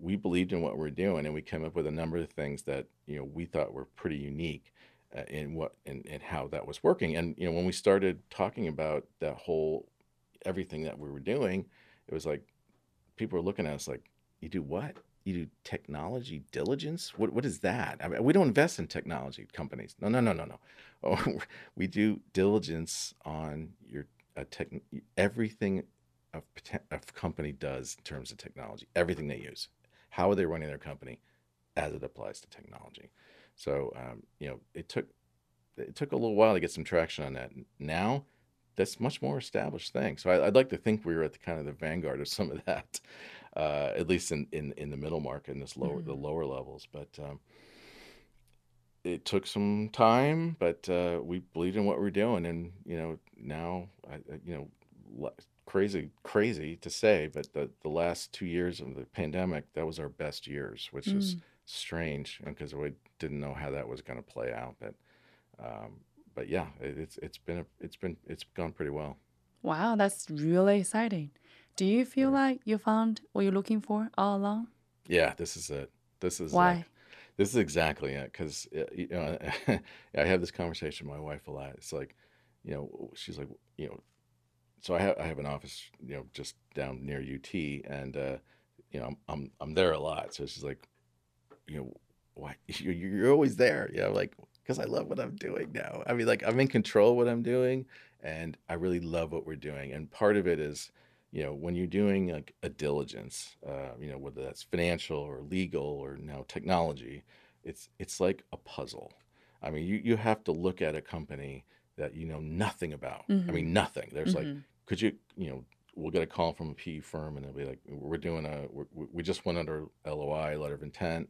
we believed in what we're doing, and we came up with a number of things that you know we thought were pretty unique uh, in what and in, in how that was working. And you know when we started talking about that whole everything that we were doing, it was like people were looking at us like, "You do what? You do technology diligence? What what is that? I mean, we don't invest in technology companies. No, no, no, no, no. Oh, we do diligence on your tech, everything a, a company does in terms of technology, everything they use. How are they running their company as it applies to technology? So um, you know, it took it took a little while to get some traction on that. Now that's much more established thing. So I, would like to think we were at the kind of the vanguard of some of that, uh, at least in, in, in the middle market and this lower mm-hmm. the lower levels. But um, it took some time, but uh, we believed in what we are doing, and you know now I, you know crazy crazy to say, but the the last two years of the pandemic that was our best years, which mm. is strange because we didn't know how that was going to play out, but. Um, but yeah, it, it's it's been a, it's been it's gone pretty well. Wow, that's really exciting. Do you feel like you found what you're looking for all along? Yeah, this is it. This is why. this is exactly it because you know I have this conversation with my wife a lot. It's like, you know, she's like, you know, so I have I have an office, you know, just down near UT, and uh, you know, I'm I'm I'm there a lot. So she's like, you know, why you're, you're always there? Yeah, like because I love what I'm doing now. I mean, like I'm in control of what I'm doing, and I really love what we're doing. And part of it is, you know, when you're doing like a diligence, uh, you know, whether that's financial or legal or now technology, it's it's like a puzzle. I mean, you you have to look at a company that you know nothing about. Mm-hmm. I mean, nothing. There's mm-hmm. like, could you, you know, we'll get a call from a PE firm and they'll be like, we're doing a, we're, we just went under LOI, letter of intent.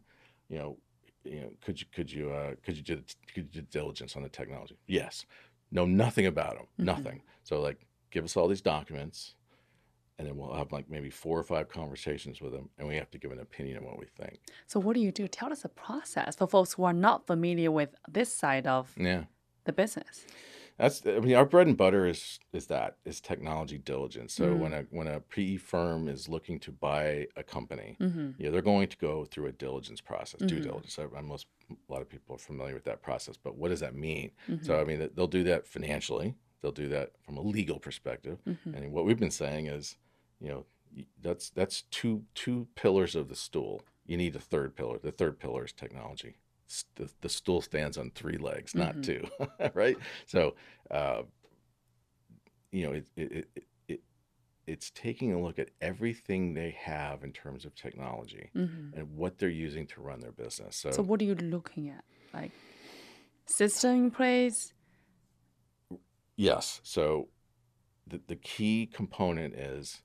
You know, you know, could you could you uh, could you do the could you do diligence on the technology? Yes. Know nothing about them, mm-hmm. nothing. So like, give us all these documents, and then we'll have like maybe four or five conversations with them, and we have to give an opinion on what we think. So what do you do? Tell us the process for folks who are not familiar with this side of yeah. the business. That's I mean our bread and butter is is that is technology diligence. So mm. when a when a PE firm is looking to buy a company, mm-hmm. yeah, they're going to go through a diligence process, mm-hmm. due diligence. I, most a lot of people are familiar with that process, but what does that mean? Mm-hmm. So I mean they'll do that financially, they'll do that from a legal perspective, mm-hmm. and what we've been saying is, you know, that's that's two two pillars of the stool. You need a third pillar. The third pillar is technology the, the stool stands on three legs, not mm-hmm. two, right? So, uh, you know, it, it, it, it, it's taking a look at everything they have in terms of technology mm-hmm. and what they're using to run their business. So, so what are you looking at? Like system in place? Yes. So, the, the key component is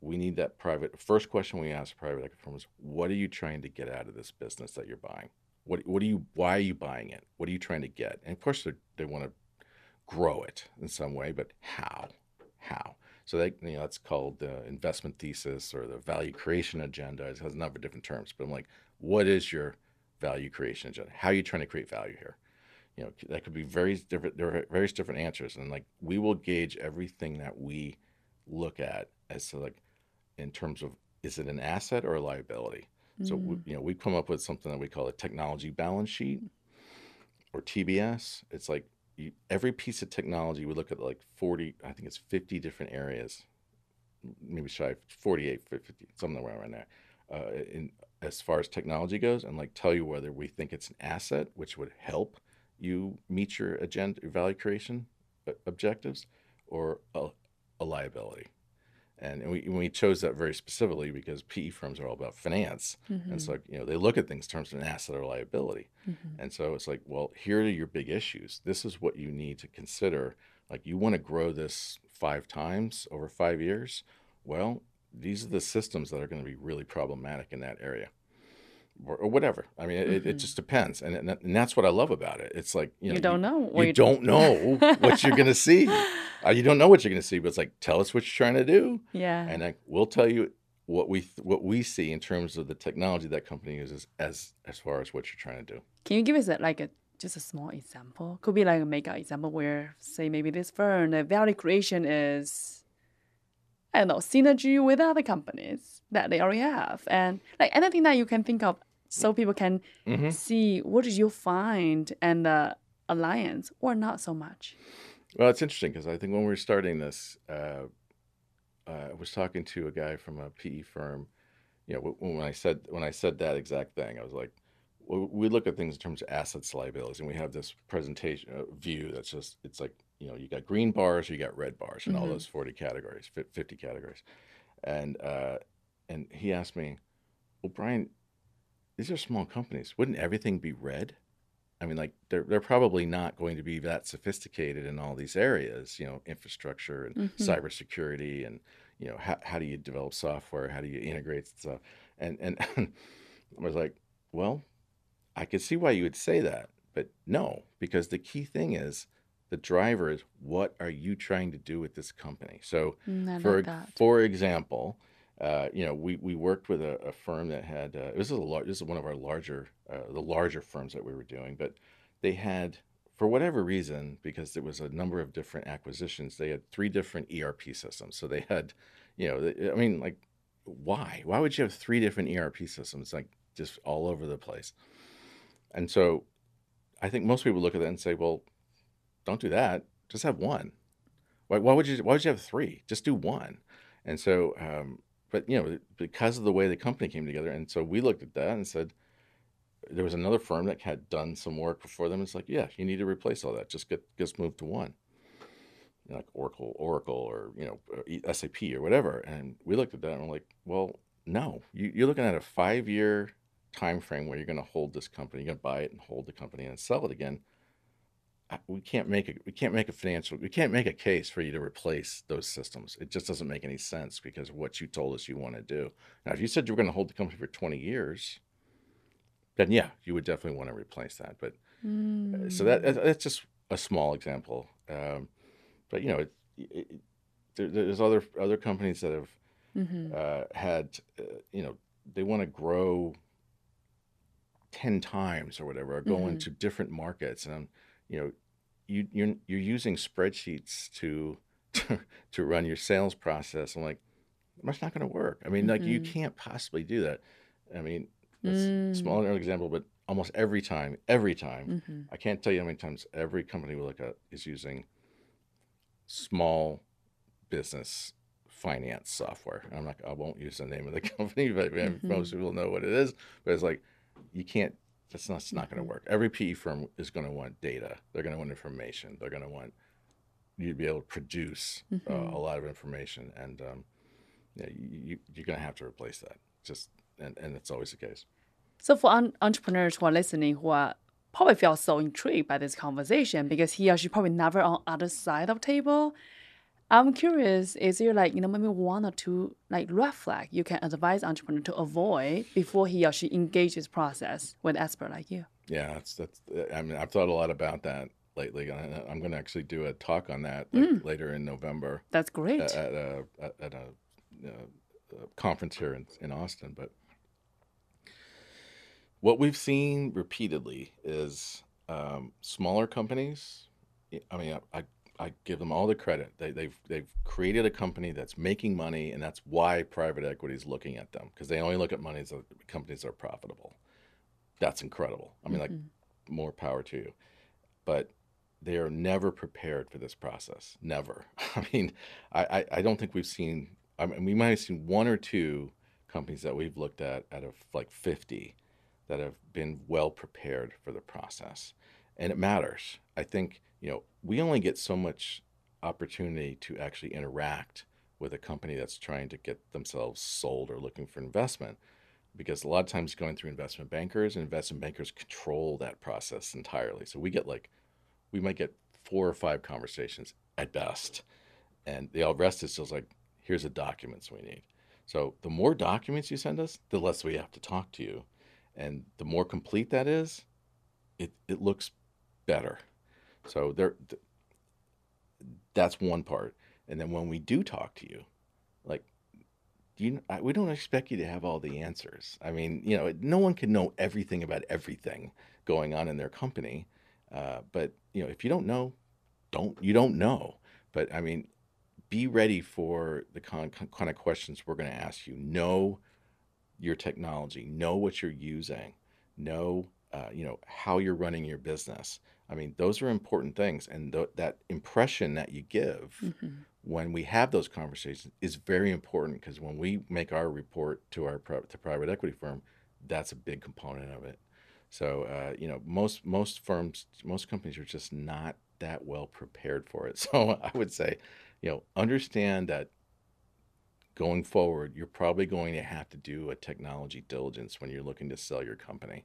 we need that private. First question we ask private equity firms: What are you trying to get out of this business that you're buying? What what do you why are you buying it? What are you trying to get? And of course they want to grow it in some way, but how? How? So they, you know, that's called the investment thesis or the value creation agenda. It has a number of different terms, but I'm like, what is your value creation agenda? How are you trying to create value here? You know, that could be very different. There are various different answers, and like we will gauge everything that we look at as to like in terms of is it an asset or a liability. So we, you know, we come up with something that we call a technology balance sheet or TBS. It's like you, every piece of technology we look at like 40, I think it's 50 different areas, maybe shy 48, 50, something around there. Uh, in as far as technology goes, and like tell you whether we think it's an asset, which would help you meet your agenda, your value creation uh, objectives, or a, a liability. And we, we chose that very specifically because PE firms are all about finance. Mm-hmm. And so, you know, they look at things in terms of an asset or liability. Mm-hmm. And so it's like, well, here are your big issues. This is what you need to consider. Like, you want to grow this five times over five years. Well, these are the systems that are going to be really problematic in that area. Or, or whatever. I mean, it, mm-hmm. it, just depends, and, and that's what I love about it. It's like you, know, you don't know. You, you don't know what you're going to see. Uh, you don't know what you're going to see, but it's like tell us what you're trying to do. Yeah. And I, we'll tell you what we what we see in terms of the technology that company uses as as far as what you're trying to do. Can you give us a, like a just a small example? Could be like a mega example where say maybe this firm the value creation is I don't know synergy with other companies that they already have, and like anything that you can think of, so people can mm-hmm. see what did you find and the alliance or not so much. Well, it's interesting because I think when we were starting this, uh, uh, I was talking to a guy from a PE firm. You know, when I said when I said that exact thing, I was like, well, we look at things in terms of assets, liabilities, and we have this presentation uh, view that's just it's like you know you got green bars, you got red bars, and mm-hmm. all those forty categories, fifty categories, and uh, and he asked me, well, Brian, these are small companies. Wouldn't everything be red? I mean, like they're they're probably not going to be that sophisticated in all these areas, you know, infrastructure and mm-hmm. cybersecurity, and you know, how how do you develop software? How do you integrate stuff? And and I was like, well, I could see why you would say that, but no, because the key thing is the driver is what are you trying to do with this company? So, mm, for for example, uh, you know, we, we worked with a, a firm that had uh, this is a lar- this is one of our larger uh, the larger firms that we were doing, but they had for whatever reason because there was a number of different acquisitions, they had three different ERP systems. So they had, you know, I mean, like, why? Why would you have three different ERP systems like just all over the place? And so, I think most people look at that and say, well, don't do that. Just have one. Why, why would you? Why would you have three? Just do one. And so, um, but you know, because of the way the company came together, and so we looked at that and said, there was another firm that had done some work before them. It's like, yeah, you need to replace all that. Just get just move to one, you know, like Oracle, Oracle, or you know, SAP or whatever. And we looked at that and we're like, well, no, you, you're looking at a five year time frame where you're going to hold this company, you're going to buy it and hold the company and sell it again we can't make a we can't make a financial we can't make a case for you to replace those systems. It just doesn't make any sense because what you told us you want to do. Now, if you said you were going to hold the company for 20 years, then yeah, you would definitely want to replace that. But mm. so that that's just a small example. Um, but you know, it, it, there, there's other other companies that have mm-hmm. uh, had uh, you know they want to grow 10 times or whatever, or go mm-hmm. into different markets and you know, you you're you're using spreadsheets to to, to run your sales process. I'm like, that's not going to work. I mean, mm-hmm. like you mm-hmm. can't possibly do that. I mean, that's mm. a small example, but almost every time, every time, mm-hmm. I can't tell you how many times every company we look at is using small business finance software. I'm like, I won't use the name of the company, but mm-hmm. most people know what it is. But it's like, you can't that's not, not going to work. Every PE firm is going to want data. They're going to want information. They're going to want you to be able to produce uh, mm-hmm. uh, a lot of information, and um, yeah, you, you're going to have to replace that. Just and, and it's always the case. So for un- entrepreneurs who are listening, who are probably feel so intrigued by this conversation because he or she probably never on other side of table I'm curious, is there like, you know, maybe one or two like red flag you can advise entrepreneur to avoid before he or she engages process with expert like you? Yeah, that's that's I mean, I've thought a lot about that lately. I- I'm going to actually do a talk on that like, later in November That's great. at, at a at at a, uh, a conference here in, in Austin. But what we've seen repeatedly is um, smaller companies. I mean, I, I I give them all the credit. They, they've they've created a company that's making money, and that's why private equity is looking at them because they only look at money that companies that are profitable. That's incredible. I mean, like mm-hmm. more power to you, but they are never prepared for this process. Never. I mean, I, I, I don't think we've seen. I mean, we might have seen one or two companies that we've looked at out of like fifty that have been well prepared for the process, and it matters. I think you know we only get so much opportunity to actually interact with a company that's trying to get themselves sold or looking for investment because a lot of times going through investment bankers and investment bankers control that process entirely. So we get like we might get four or five conversations at best and the rest is just like here's the documents we need. So the more documents you send us the less we have to talk to you and the more complete that is it, it looks better so there th- that's one part. And then when we do talk to you like you I, we don't expect you to have all the answers. I mean you know no one can know everything about everything going on in their company. Uh, but you know if you don't know don't you don't know. But i mean be ready for the kind, kind of questions we're going to ask you. Know your technology. Know what you're using. Know uh, you know how you're running your business i mean those are important things and th- that impression that you give Mhm. when we have those conversations is very important because when we make our report to our pri- to private equity firm that's a big component of it. So uh, you know most most firms most companies are just not that well prepared for it. So i would say you know understand that going forward you're probably going to have to do a technology diligence when you're looking to sell your company.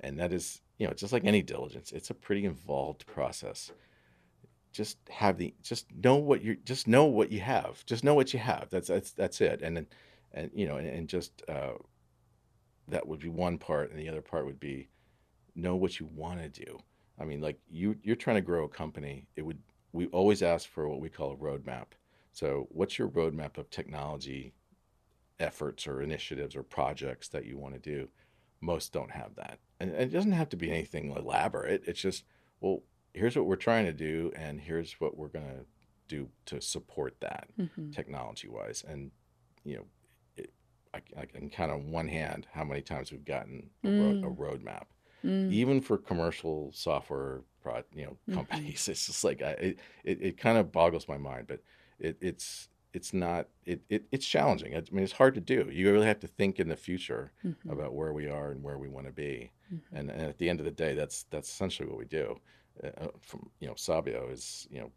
And that is you know just like any diligence it's a pretty involved process. Just have the just know what you just know what you have. Just know what you have. That's that's that's it. And then and you know and, and just uh, that would be one part and the other part would be know what you want to do. I mean like you you're trying to grow a company it would we always ask for what we call a roadmap. So what's your roadmap of technology efforts or initiatives or projects that you want to do? Most don't have that and it doesn't have to be anything elaborate it's just well here's what we're trying to do and here's what we're going to do to support that Mhm. technology wise and you know it, I, I can count on one hand how many times we've gotten a, road, a roadmap Mm. even for commercial software pro, you know Mhm. companies it's just like I, it, it, it kind of boggles my mind but it, it's it's not it, it it's challenging. I mean it's hard to do. You really have to think in the future Mhm. about where we are and where we want to be. Mhm. and, and at the end of the day that's that's essentially what we do. Uh, from you know sabio is you know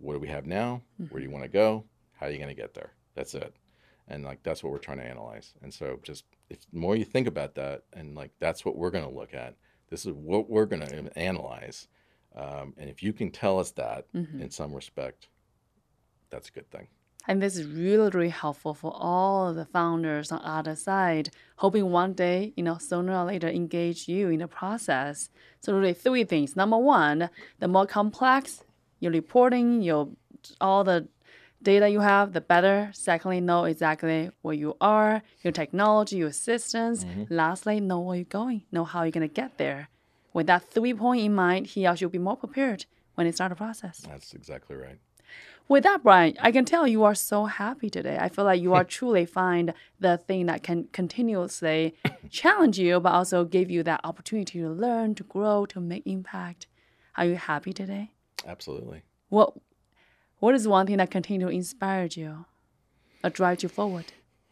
what do we have now? Where do you want to go? How are you going to get there? That's it. And like that's what we're trying to analyze. And so just if the more you think about that and like that's what we're going to look at this is what we're going to analyze um, and if you can tell us that Mhm. in some respect that's a good thing And this is really, really helpful for all the founders on other side, hoping one day, you know, sooner or later engage you in the process. So really three things. Number one, the more complex your reporting, your all the data you have, the better. Secondly, know exactly where you are, your technology, your systems. Mm-hmm. Lastly, know where you're going, know how you're gonna get there. With that three point in mind, he or she will be more prepared when they start the process. that's exactly right With that, Brian, I can tell you are so happy today. I feel like you are truly find the thing that can continuously challenge you, but also give you that opportunity to learn, to grow, to make impact. Are you happy today? absolutely What What is one thing that continue to inspire you, or drive you forward?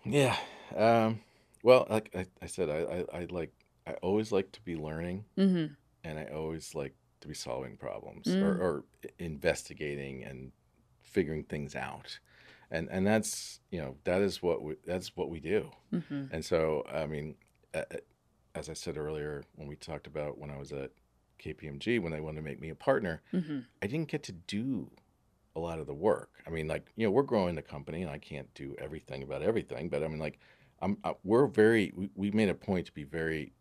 Yeah. Um, well, like I, I said, I, I, I like I always like to be learning, Mm-hmm. and I always like to be solving problems or, or investigating and figuring things out, and and that's you know that is what we that's what we do, Mm-hmm. and so I mean, as I said earlier when we talked about when I was at KPMG when they wanted to make me a partner, Mm-hmm. I didn't get to do a lot of the work. I mean, like you know, we're growing the company, and I can't do everything about everything. But I mean, like, I'm uh, we're very we, we made a point to be very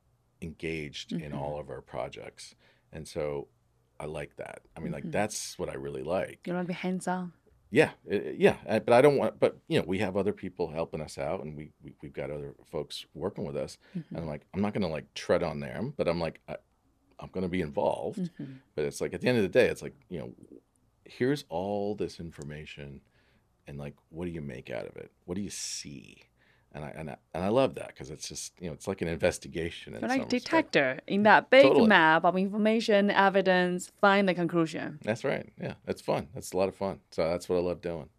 engaged in Mhm. all of our projects, and so I like that. I mean, like that's what I really like. You want to be hands on. Yeah, yeah. uh, But I don't want. But you know, we have other people helping us out, and we, we we've got other folks working with us. And I'm like, I'm not gonna like tread on them, but I'm like, I, I'm gonna be involved. Mm-hmm. But it's like at the end of the day, it's like you know, here's all this information, and like, what do you make out of it? What do you see? And I and I, and I love that because it's just you know, it's like an investigation. in like some respect. detector in that big Totally. map of information, evidence, find the conclusion. That's right. Yeah, it's fun. That's a lot of fun. So that's what I love doing.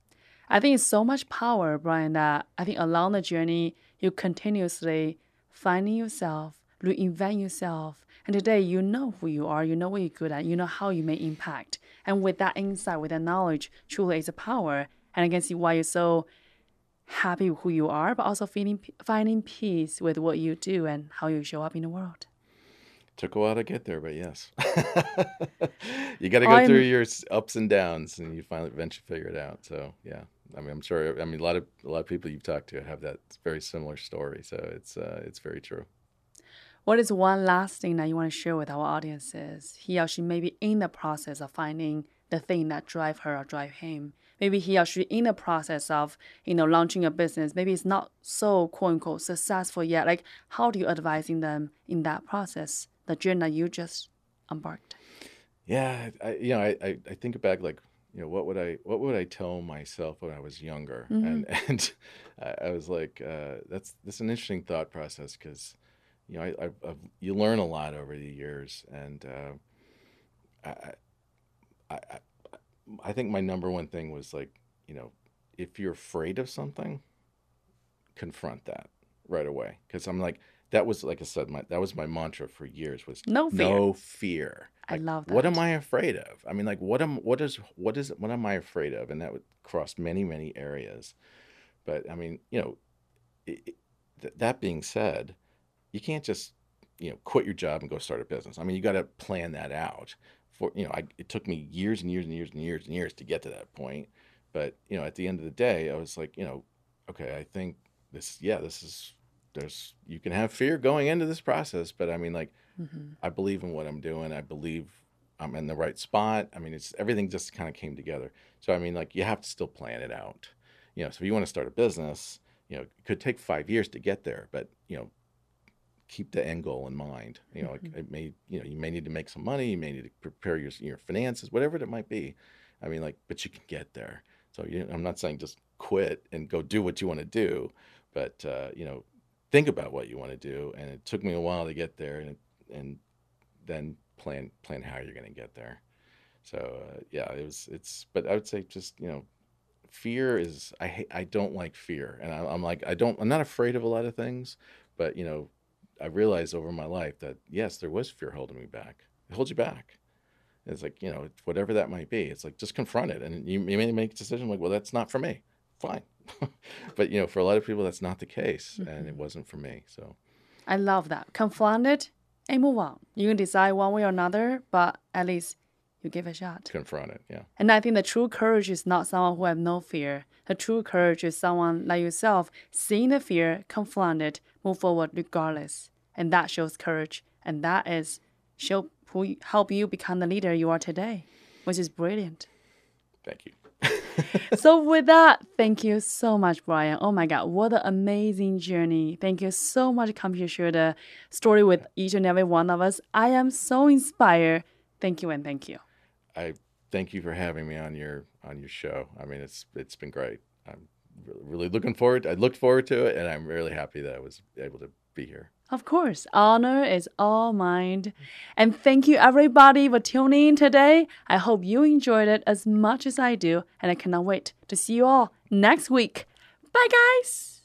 I think it's so much power, Brian, that I think along the journey, you continuously finding yourself, reinvent yourself. And today, you know who you are, you know what you're good at, you know how you make impact. And with that insight, with that knowledge, truly is a power. And I can see why you're so happy with who you are, but also feeling finding peace with what you do and how you show up in the world. Took a while to get there, but yes, you got to go through I'm- your ups and downs, and you finally eventually figure it out. So yeah, I mean, I'm sure. I mean, a lot of a lot of people you've talked to have that very similar story. So it's uh, it's very true. What is one last thing that you want to share with our audiences? He or she may be in the process of finding the thing that drive her or drive him. Maybe he or she in the process of, you know, launching a business. Maybe it's not so quote unquote successful yet. Like how do you advising them in that process, the journey that you just embarked? Yeah, I, you know, I, I, I think back like, you know, what would I what would I tell myself when I was younger? And and I, was like, uh, that's that's an interesting thought process because, you know, I, I, I've, you learn a lot over the years, and uh, I, I, I I think my number one thing was like, you know, if you're afraid of something, confront that right away because I'm like. That was like I said, my that was my mantra for years was No fear. no fear. I Like, love What am I afraid of? I mean, like, what am what is what is what am I afraid of? And that would cross many many areas. But I mean, you know, it- th- that being said, you can't just you know quit your job and go start a business. I mean, you got to plan that out. For you know, I, it took me years and years and years and years and years to get to that point. But you know, at the end of the day, I was like, you know, okay, I think this, yeah, this is there's you can have fear going into this process, but I mean, like, Mm-hmm. I believe in what I'm doing. I believe I'm in the right spot. I mean, it's everything just kind of came together. So I mean, like you have to still plan it out. You know, so if you want to start a business, you know, it could take five years to get there, but you know, keep the end goal in mind. You know, it, it may you know you may need to make some money. You may need to prepare your your finances, whatever it might be. I mean, like, but you can get there. So you I'm not saying just quit and go do what you want to do, but uh, you know, think about what you want to do. And it took me a while to get there, and and then plan plan how you're going to get there. So uh, yeah, it was it's. But I would say just you know, fear is I hate, I don't like fear, and I, I'm like I don't I'm not afraid of a lot of things, but you know, I realized over my life that yes, there was fear holding me back. It holds you back. It's like you know whatever that might be. It's like just confront it, and you, you may make a decision like, well, that's not for me. Fine, but you know, for a lot of people, that's not the case, and mm-hmm. it wasn't for me. So I love that. Confront it and move on. You can decide one way or another, but at least you give a shot. confront it. Yeah. And I think the true courage is not someone who have no fear. The true courage is someone like yourself, seeing the fear, confront it, move forward regardless. And that shows courage. And that is show who help you become the leader you are today, which is brilliant. Thank you. so with that, thank you so much, Brian. Oh my God, what an amazing journey. Thank you so much, come here, share the story with each and every one of us. I am so inspired. Thank you and thank you. I thank you for having me on your on your show. I mean, it's it's been great. I'm really, looking forward. I looked forward to it, and I'm really happy that I was able to be here. Of course, honor is all mine. And thank you everybody for tuning in today. I hope you enjoyed it as much as I do, and I cannot wait to see you all next week. Bye, guys.